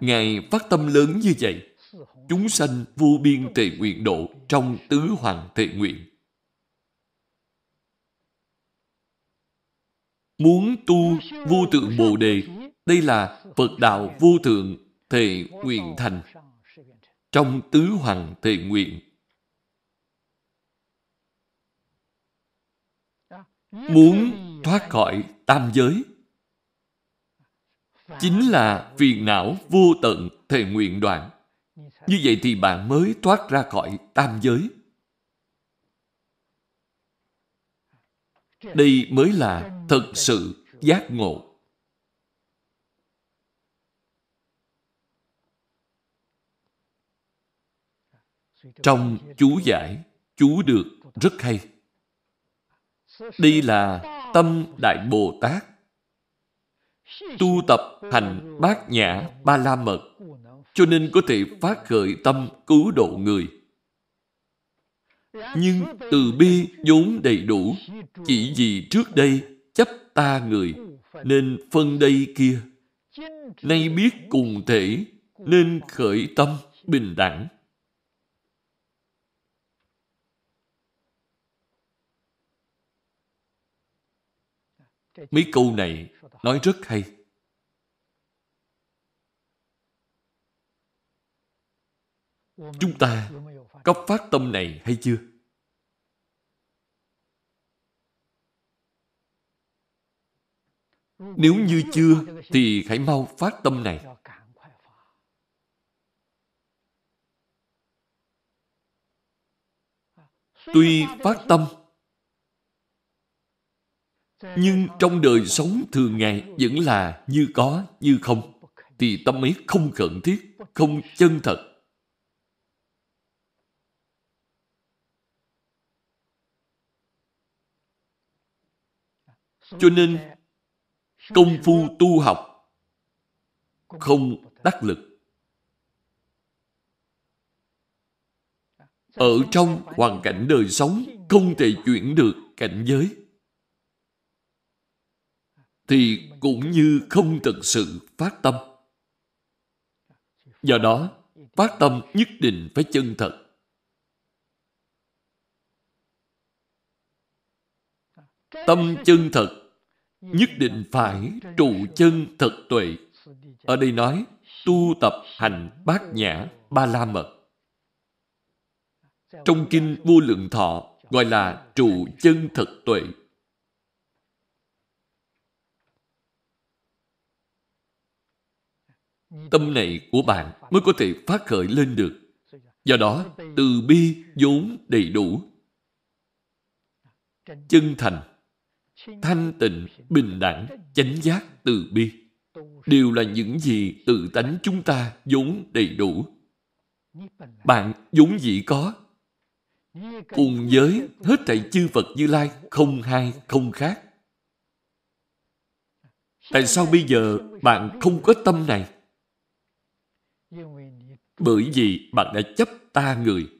Ngài phát tâm lớn như vậy, chúng sanh vô biên tề nguyện độ trong tứ hoàng tề nguyện. Muốn tu vô tượng Bồ Đề, đây là Phật đạo vô thượng thề nguyện thành. Trong tứ hoàng tề nguyện. Muốn thoát khỏi tam giới. Chính là phiền não vô tận thề nguyện đoạn. Như vậy thì bạn mới thoát ra khỏi tam giới. Đây mới là thật sự giác ngộ. Trong chú giải chú được rất hay đây là tâm Đại Bồ Tát. Tu tập hành bát nhã ba la mật, cho nên có thể phát khởi tâm cứu độ người. Nhưng từ bi vốn đầy đủ, chỉ vì trước đây chấp ta người, nên phân đây kia. Nay biết cùng thể, nên khởi tâm bình đẳng. Mấy câu này nói rất hay. Chúng ta có phát tâm này hay chưa? Nếu như chưa, thì hãy mau phát tâm này. Tuy phát tâm nhưng trong đời sống thường ngày vẫn là như có, như không, thì tâm ấy không khẩn thiết, không chân thật. Cho nên, công phu tu học không đắc lực. Ở trong hoàn cảnh đời sống không thể chuyển được cảnh giới thì cũng như không thực sự phát tâm. Do đó, phát tâm nhất định phải chân thật. Tâm chân thật nhất định phải trụ chân thật tuệ. Ở đây nói tu tập hành bát nhã ba la mật. Trong kinh vô lượng thọ gọi là trụ chân thật tuệ. Tâm này của bạn mới có thể phát khởi lên được. Do đó, từ bi vốn đầy đủ. Chân thành, thanh tịnh, bình đẳng, chánh giác, từ bi đều là những gì tự tánh chúng ta vốn đầy đủ. Bạn vốn dĩ có, cùng với hết thảy chư Phật Như Lai không hai không khác. Tại sao bây giờ bạn không có tâm này? Bởi vì bạn đã chấp ta người.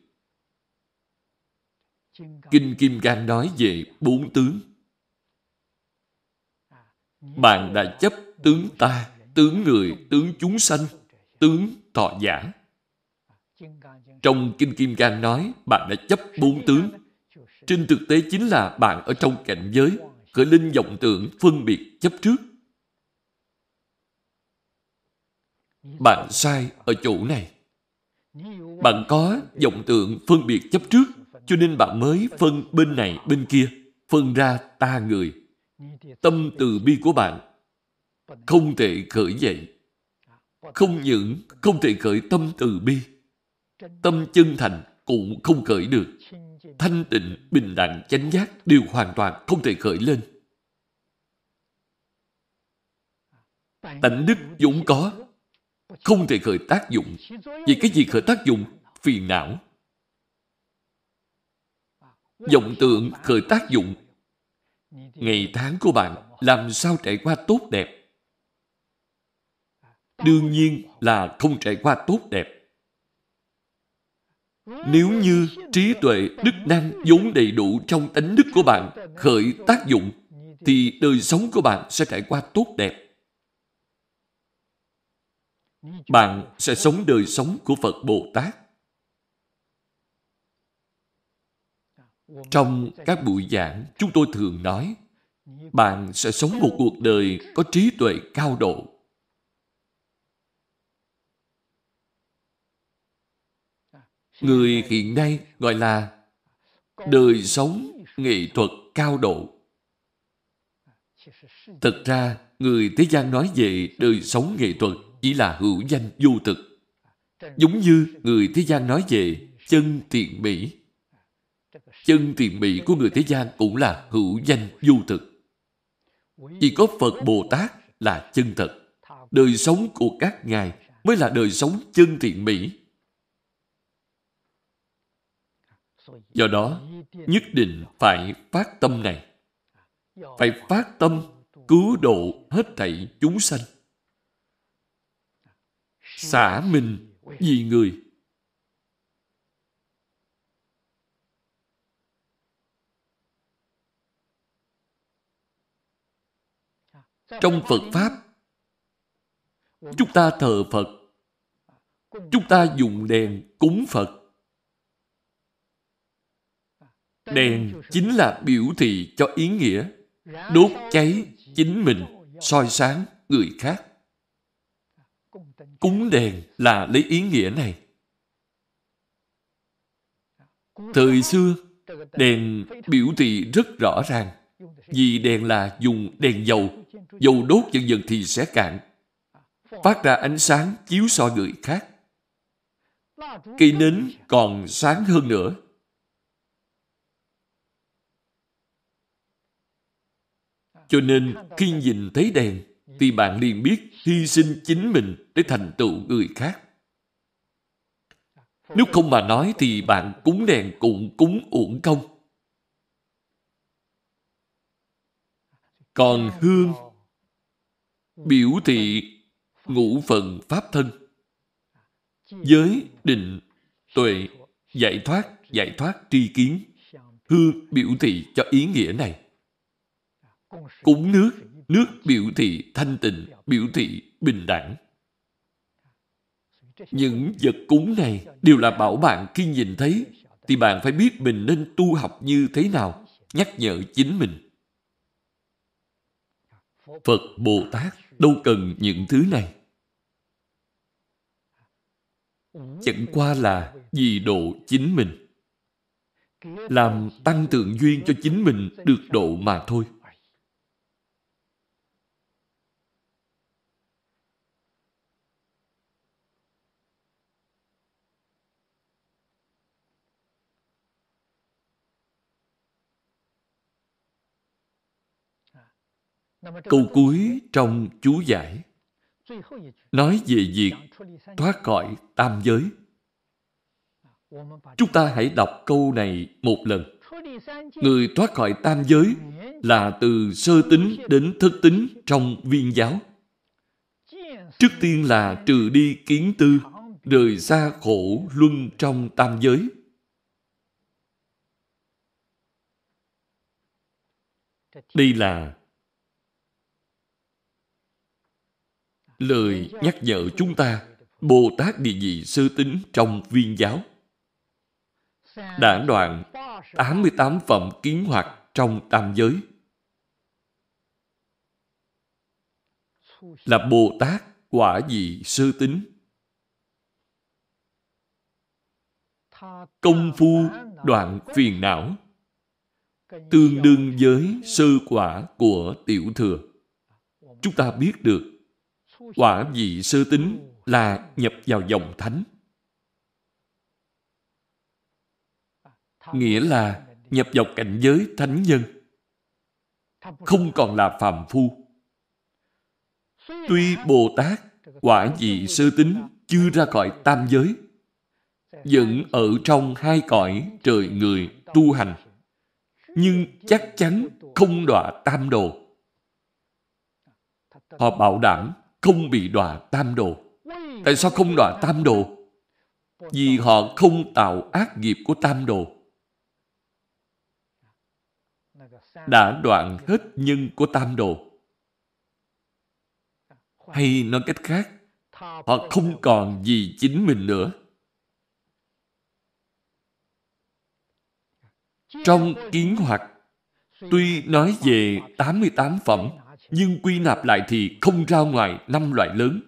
Kinh Kim Cang nói về bốn tướng. Bạn đã chấp tướng ta, tướng người, tướng chúng sanh, tướng thọ giả. Trong Kinh Kim Cang nói bạn đã chấp bốn tướng. Trên thực tế chính là bạn ở trong cảnh giới khởi linh vọng tưởng phân biệt chấp trước. Bạn sai ở chỗ này. Bạn có vọng tượng phân biệt chấp trước, cho nên bạn mới phân bên này bên kia, phân ra ta người. Tâm từ bi của bạn không thể khởi dậy. Không những không thể khởi tâm từ bi, tâm chân thành cũng không khởi được. Thanh tịnh, bình đẳng, chánh giác đều hoàn toàn không thể khởi lên. Tánh đức vốn có, không thể khởi tác dụng. Vì cái gì khởi tác dụng? Phiền não. vọng tượng khởi tác dụng. Ngày tháng của bạn làm sao trải qua tốt đẹp? Đương nhiên là không trải qua tốt đẹp. Nếu như trí tuệ, đức năng vốn đầy đủ trong tánh đức của bạn khởi tác dụng, thì đời sống của bạn sẽ trải qua tốt đẹp bạn sẽ sống đời sống của Phật Bồ Tát. Trong các buổi giảng, chúng tôi thường nói, bạn sẽ sống một cuộc đời có trí tuệ cao độ. Người hiện nay gọi là đời sống nghệ thuật cao độ. Thật ra, người thế gian nói về đời sống nghệ thuật chỉ là hữu danh vô thực. Giống như người thế gian nói về chân thiện mỹ. Chân thiện mỹ của người thế gian cũng là hữu danh vô thực. Chỉ có Phật Bồ Tát là chân thật. Đời sống của các ngài mới là đời sống chân thiện mỹ. Do đó, nhất định phải phát tâm này. Phải phát tâm cứu độ hết thảy chúng sanh xả mình vì người. Trong Phật Pháp, chúng ta thờ Phật, chúng ta dùng đèn cúng Phật. Đèn chính là biểu thị cho ý nghĩa đốt cháy chính mình, soi sáng người khác. Cúng đèn là lấy ý nghĩa này. Thời xưa, đèn biểu thị rất rõ ràng. Vì đèn là dùng đèn dầu, dầu đốt dần dần thì sẽ cạn. Phát ra ánh sáng chiếu soi người khác. Cây nến còn sáng hơn nữa. Cho nên khi nhìn thấy đèn thì bạn liền biết hy sinh chính mình để thành tựu người khác. Nếu không mà nói thì bạn cúng đèn cũng cúng uổng công. Còn hương, biểu thị ngũ phần pháp thân, giới định tuệ, giải thoát giải thoát tri kiến hương biểu thị cho ý nghĩa này cúng nước Nước biểu thị thanh tịnh, biểu thị bình đẳng. Những vật cúng này đều là bảo bạn khi nhìn thấy thì bạn phải biết mình nên tu học như thế nào, nhắc nhở chính mình. Phật Bồ Tát đâu cần những thứ này. Chẳng qua là vì độ chính mình. Làm tăng tượng duyên cho chính mình được độ mà thôi. Câu cuối trong chú giải nói về việc thoát khỏi tam giới. Chúng ta hãy đọc câu này một lần. Người thoát khỏi tam giới là từ sơ tính đến thất tính trong viên giáo. Trước tiên là trừ đi kiến tư, rời xa khổ luân trong tam giới. Đây là lời nhắc nhở chúng ta Bồ Tát địa vị sơ tính trong viên giáo đã đoạn 88 phẩm kiến hoạt trong tam giới là Bồ Tát quả vị sơ tính. Công phu đoạn phiền não tương đương với sơ quả của tiểu thừa. Chúng ta biết được quả vị sơ tính là nhập vào dòng thánh. Nghĩa là nhập vào cảnh giới thánh nhân. Không còn là phàm phu. Tuy Bồ Tát quả vị sơ tính chưa ra khỏi tam giới, vẫn ở trong hai cõi trời người tu hành, nhưng chắc chắn không đọa tam đồ. Họ bảo đảm không bị đọa tam đồ. Tại sao không đọa tam đồ? Vì họ không tạo ác nghiệp của tam đồ. Đã đoạn hết nhân của tam đồ. Hay nói cách khác, họ không còn gì chính mình nữa. Trong kiến hoạt, tuy nói về 88 phẩm, nhưng quy nạp lại thì không ra ngoài năm loại lớn.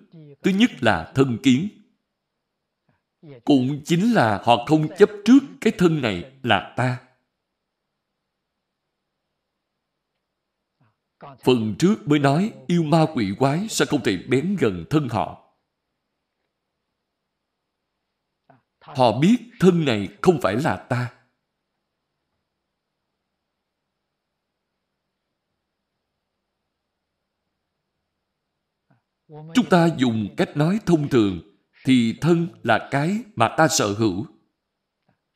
Thứ nhất là thân kiến. Cũng chính là họ không chấp trước cái thân này là ta. Phần trước mới nói yêu ma quỷ quái sẽ không thể bén gần thân họ. Họ biết thân này không phải là ta. Chúng ta dùng cách nói thông thường thì thân là cái mà ta sở hữu.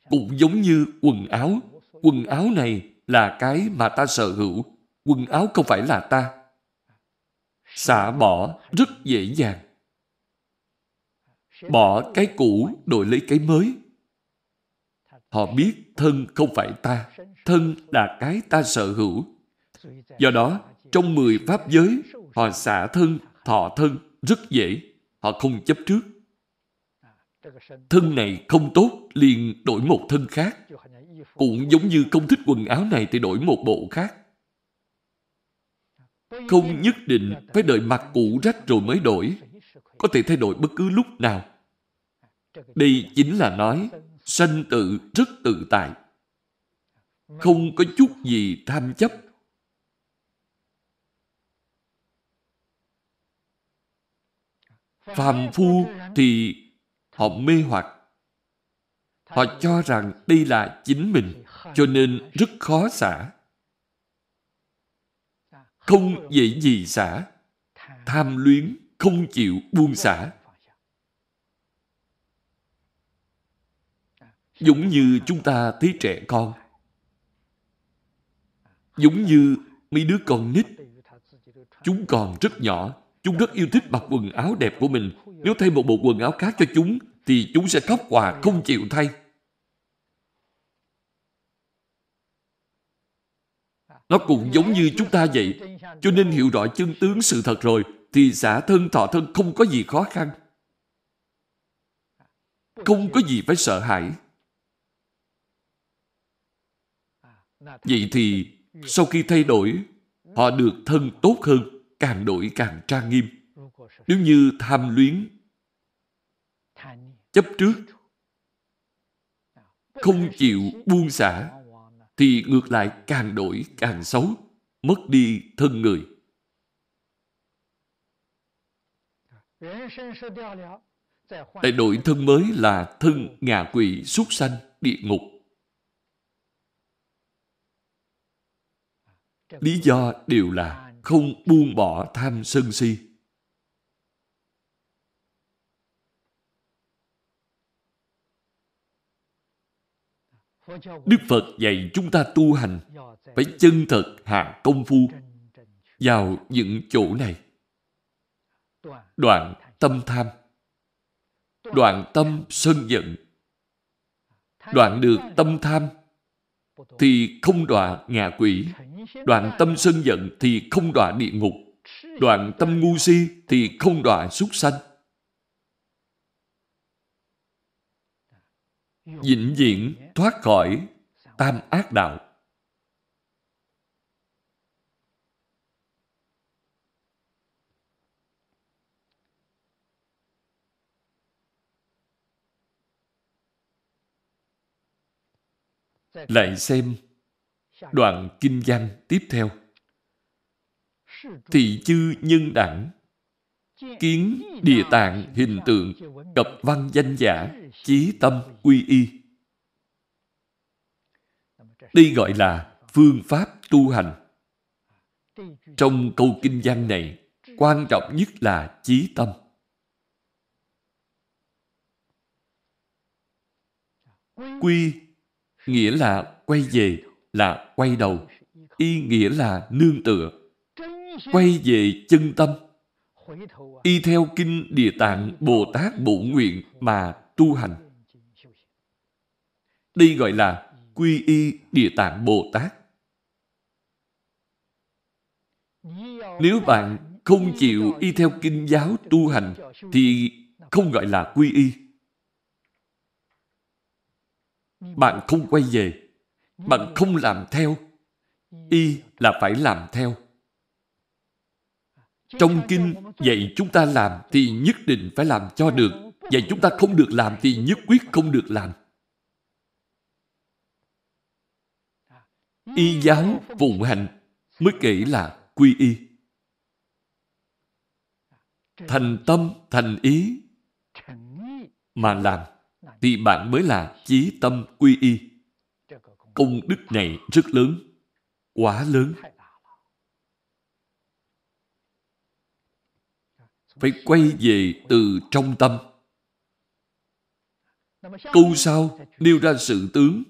Cũng giống như quần áo. Quần áo này là cái mà ta sở hữu. Quần áo không phải là ta. Xả bỏ rất dễ dàng. Bỏ cái cũ đổi lấy cái mới. Họ biết thân không phải ta. Thân là cái ta sở hữu. Do đó, trong mười pháp giới, họ xả thân thọ thân rất dễ. Họ không chấp trước. Thân này không tốt, liền đổi một thân khác. Cũng giống như không thích quần áo này thì đổi một bộ khác. Không nhất định phải đợi mặc cũ rách rồi mới đổi. Có thể thay đổi bất cứ lúc nào. Đây chính là nói sanh tự rất tự tại. Không có chút gì tham chấp phàm phu thì họ mê hoặc. Họ cho rằng đây là chính mình, cho nên rất khó xả. Không dễ gì xả. Tham luyến, không chịu buông xả. Giống như chúng ta thấy trẻ con. Giống như mấy đứa con nít. Chúng còn rất nhỏ. Chúng rất yêu thích mặc quần áo đẹp của mình. Nếu thay một bộ quần áo khác cho chúng, thì chúng sẽ khóc hòa không chịu thay. Nó cũng giống như chúng ta vậy. Cho nên hiểu rõ chân tướng sự thật rồi, thì xả thân thọ thân không có gì khó khăn. Không có gì phải sợ hãi. Vậy thì, sau khi thay đổi, họ được thân tốt hơn càng đổi càng trang nghiêm. Nếu như tham luyến, chấp trước, không chịu buông xả, thì ngược lại càng đổi càng xấu, mất đi thân người. Tại đổi thân mới là thân ngạ quỷ súc sanh địa ngục. Lý do đều là không buông bỏ tham sân si. Đức Phật dạy chúng ta tu hành phải chân thật hạ công phu vào những chỗ này. Đoạn tâm tham, đoạn tâm sân giận. Đoạn được tâm tham thì không đọa ngạ quỷ. Đoạn tâm sân giận thì không đọa địa ngục. Đoạn tâm ngu si thì không đọa súc sanh. vĩnh viễn thoát khỏi tam ác đạo. Lại xem đoạn kinh văn tiếp theo. Thị chư nhân đẳng, kiến địa tạng hình tượng, cập văn danh giả, chí tâm quy y. Đây gọi là phương pháp tu hành. Trong câu kinh văn này, quan trọng nhất là chí tâm. Quy nghĩa là quay về là quay đầu y nghĩa là nương tựa quay về chân tâm, y theo kinh Địa Tạng Bồ Tát Bổ Nguyện mà tu hành. Đây gọi là quy y Địa Tạng Bồ Tát. Nếu bạn không chịu y theo kinh giáo tu hành thì không gọi là quy y. Bạn không quay về, bạn không làm theo, y là phải làm theo. Trong kinh dạy chúng ta làm thì nhất định phải làm cho được. Dạy chúng ta không được làm thì nhất quyết không được làm. Y giáo phụng hành mới kể là quy y. Thành tâm, thành ý mà làm thì bạn mới là chí tâm quy y. Công đức này rất lớn, quá lớn. phải quay về từ trong tâm. Câu sau nêu ra sự tướng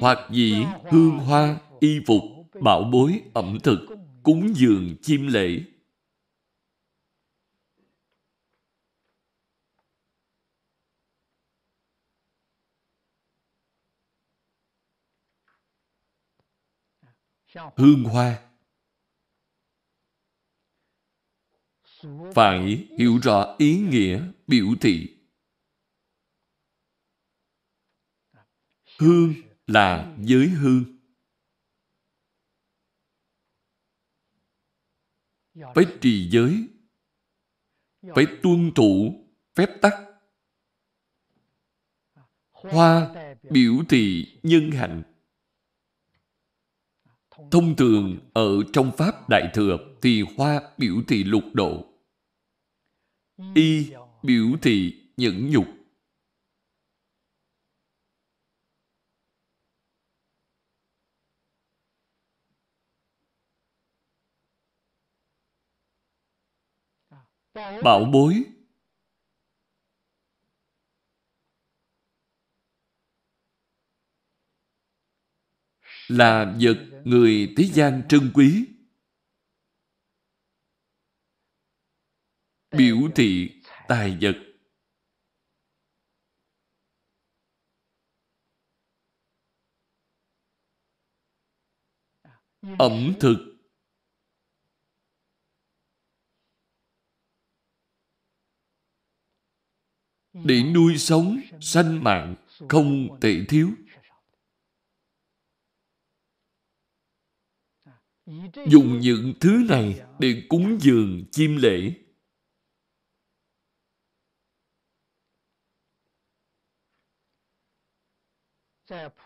hoặc dĩ hương hoa y phục bảo bối ẩm thực cúng dường chim lễ hương hoa. Phải hiểu rõ ý nghĩa biểu thị. Hương là giới hương. Phải trì giới. Phải tuân thủ phép tắc. Hoa biểu thị nhân hạnh thông thường, ở trong pháp đại thừa thì hoa biểu thị lục độ. Y biểu thị nhẫn nhục. Bảo bối là vật người thế gian trân quý. Biểu thị tài vật. Ẩm thực. Để nuôi sống sanh mạng không thể thiếu. Dùng những thứ này để cúng dường chim lễ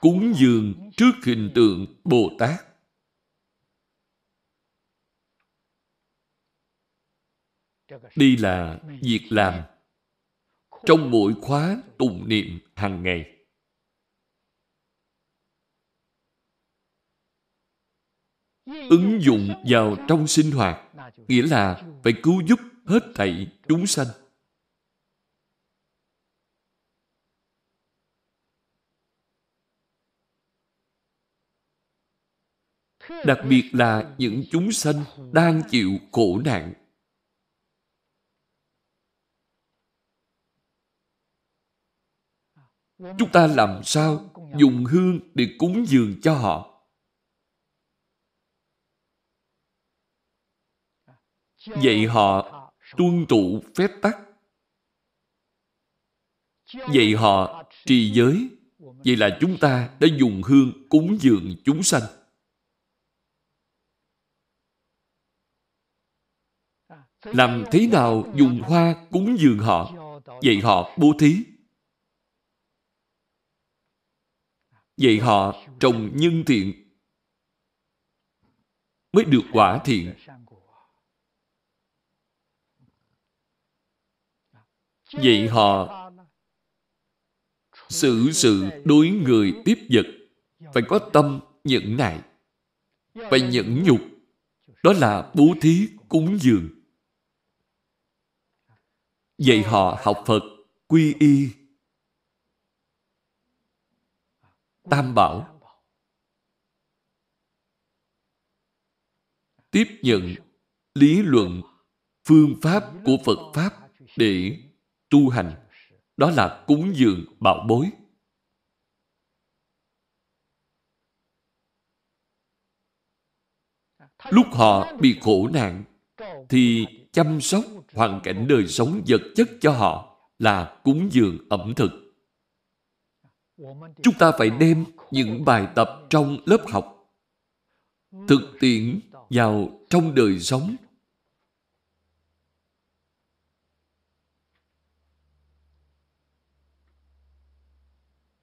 cúng dường trước hình tượng Bồ Tát. Đây là việc làm trong mỗi khóa tụng niệm hàng ngày. ứng dụng vào trong sinh hoạt, nghĩa là phải cứu giúp hết thảy chúng sanh. Đặc biệt là những chúng sanh đang chịu khổ nạn. Chúng ta làm sao dùng hương để cúng dường cho họ? Dạy họ tuân tụ phép tắc. Dạy họ trì giới. Vậy là chúng ta đã dùng hương cúng dường chúng sanh. Làm thế nào dùng hoa cúng dường họ, dạy họ bố thí. Dạy họ trồng nhân thiện mới được quả thiện. Vậy họ xử sự đối người tiếp vật, phải có tâm nhẫn nại phải nhẫn nhục. Đó là bố thí cúng dường. Vậy họ học phật quy y. Tam bảo. Tiếp nhận lý luận phương pháp của phật pháp để tu hành đó là cúng dường bảo bối. Lúc họ bị khổ nạn, thì chăm sóc hoàn cảnh đời sống vật chất cho họ là cúng dường ẩm thực. Chúng ta phải đem những bài tập trong lớp học thực tiễn vào trong đời sống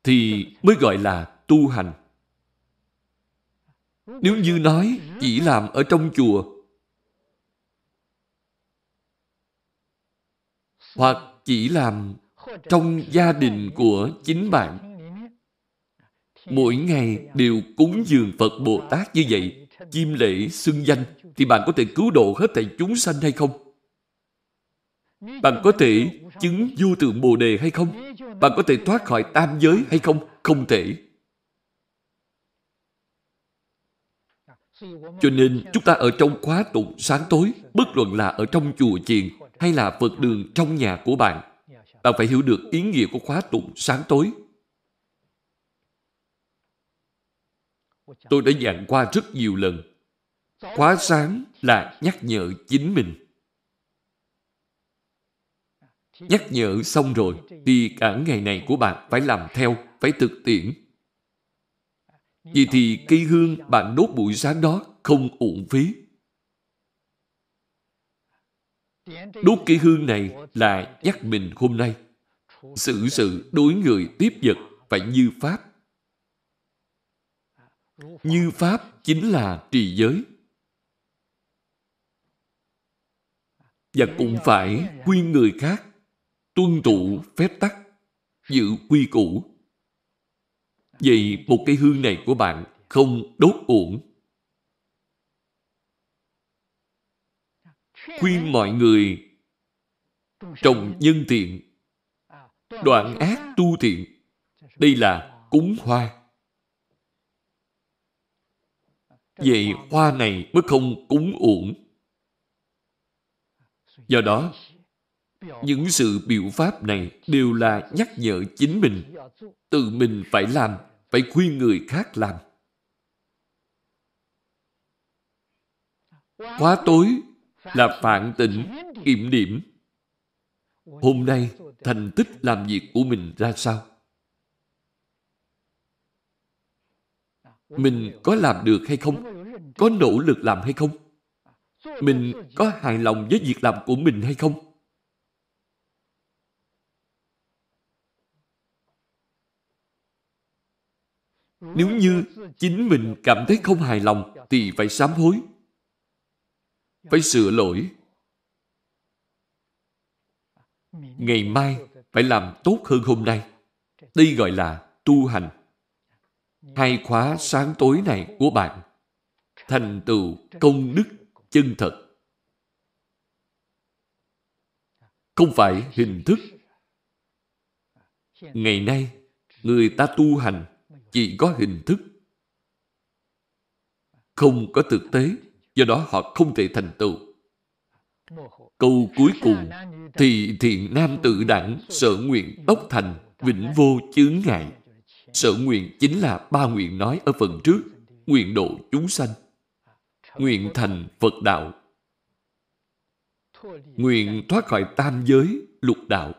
thì mới gọi là tu hành. Nếu như nói chỉ làm ở trong chùa, hoặc chỉ làm trong gia đình của chính bạn, mỗi ngày đều cúng dường Phật Bồ Tát như vậy chiêm lễ, xưng danh, thì bạn có thể cứu độ hết thảy chúng sanh hay không? Bạn có thể chứng vô tượng Bồ Đề hay không? Bạn có thể thoát khỏi tam giới hay không? Không thể. Cho nên chúng ta ở trong khóa tụng sáng tối, bất luận là ở trong chùa chiền hay là Phật đường trong nhà của bạn, bạn phải hiểu được ý nghĩa của khóa tụng sáng tối. Tôi đã dặn qua rất nhiều lần. Khóa sáng là nhắc nhở chính mình. Nhắc nhở xong rồi, thì cả ngày này của bạn phải làm theo, phải thực tiễn. Vì thì cây hương bạn đốt buổi sáng đó không uổng phí. Đốt cây hương này là nhắc mình hôm nay. Xử sự đối người tiếp vật phải như Pháp. Như Pháp chính là trì giới. Và cũng phải khuyên người khác tuân thủ phép tắc, giữ quy củ. Vậy một cây hương này của bạn không đốt uổng. Khuyên mọi người trồng nhân thiện, đoạn ác tu thiện. Đây là cúng hoa. Vậy hoa này mới không cúng uổng. Do đó, những sự biểu pháp này đều là nhắc nhở chính mình. Tự mình phải làm, phải khuyên người khác làm. Khóa tối là phản tỉnh, kiểm điểm. Hôm nay, thành tích làm việc của mình ra sao? Mình có làm được hay không? Có nỗ lực làm hay không? Mình có hài lòng với việc làm của mình hay không? Nếu như chính mình cảm thấy không hài lòng thì phải sám hối. Phải sửa lỗi. Ngày mai phải làm tốt hơn hôm nay. Đây gọi là tu hành. Hai khóa sáng tối này của bạn thành tựu công đức chân thật. Không phải hình thức. Ngày nay, người ta tu hành chỉ có hình thức không có thực tế, do đó họ không thể thành tựu. Câu cuối cùng thì thiện nam tự đẳng sở nguyện tốc thành vĩnh vô chướng ngại. Sở nguyện chính là ba nguyện nói ở phần trước, nguyện độ chúng sanh, nguyện thành Phật đạo, nguyện thoát khỏi tam giới, lục đạo,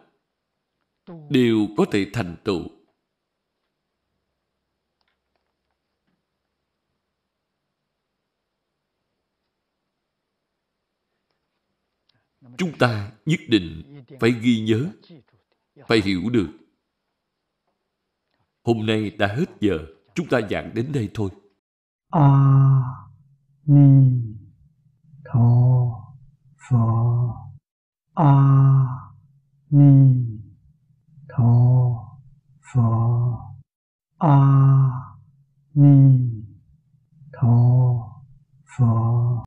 đều có thể thành tựu. chúng ta nhất định phải ghi nhớ, phải hiểu được. Hôm nay đã hết giờ, chúng ta giảng đến đây thôi. A Ni Tho pho, A Ni Tho pho, A Ni Tho pho.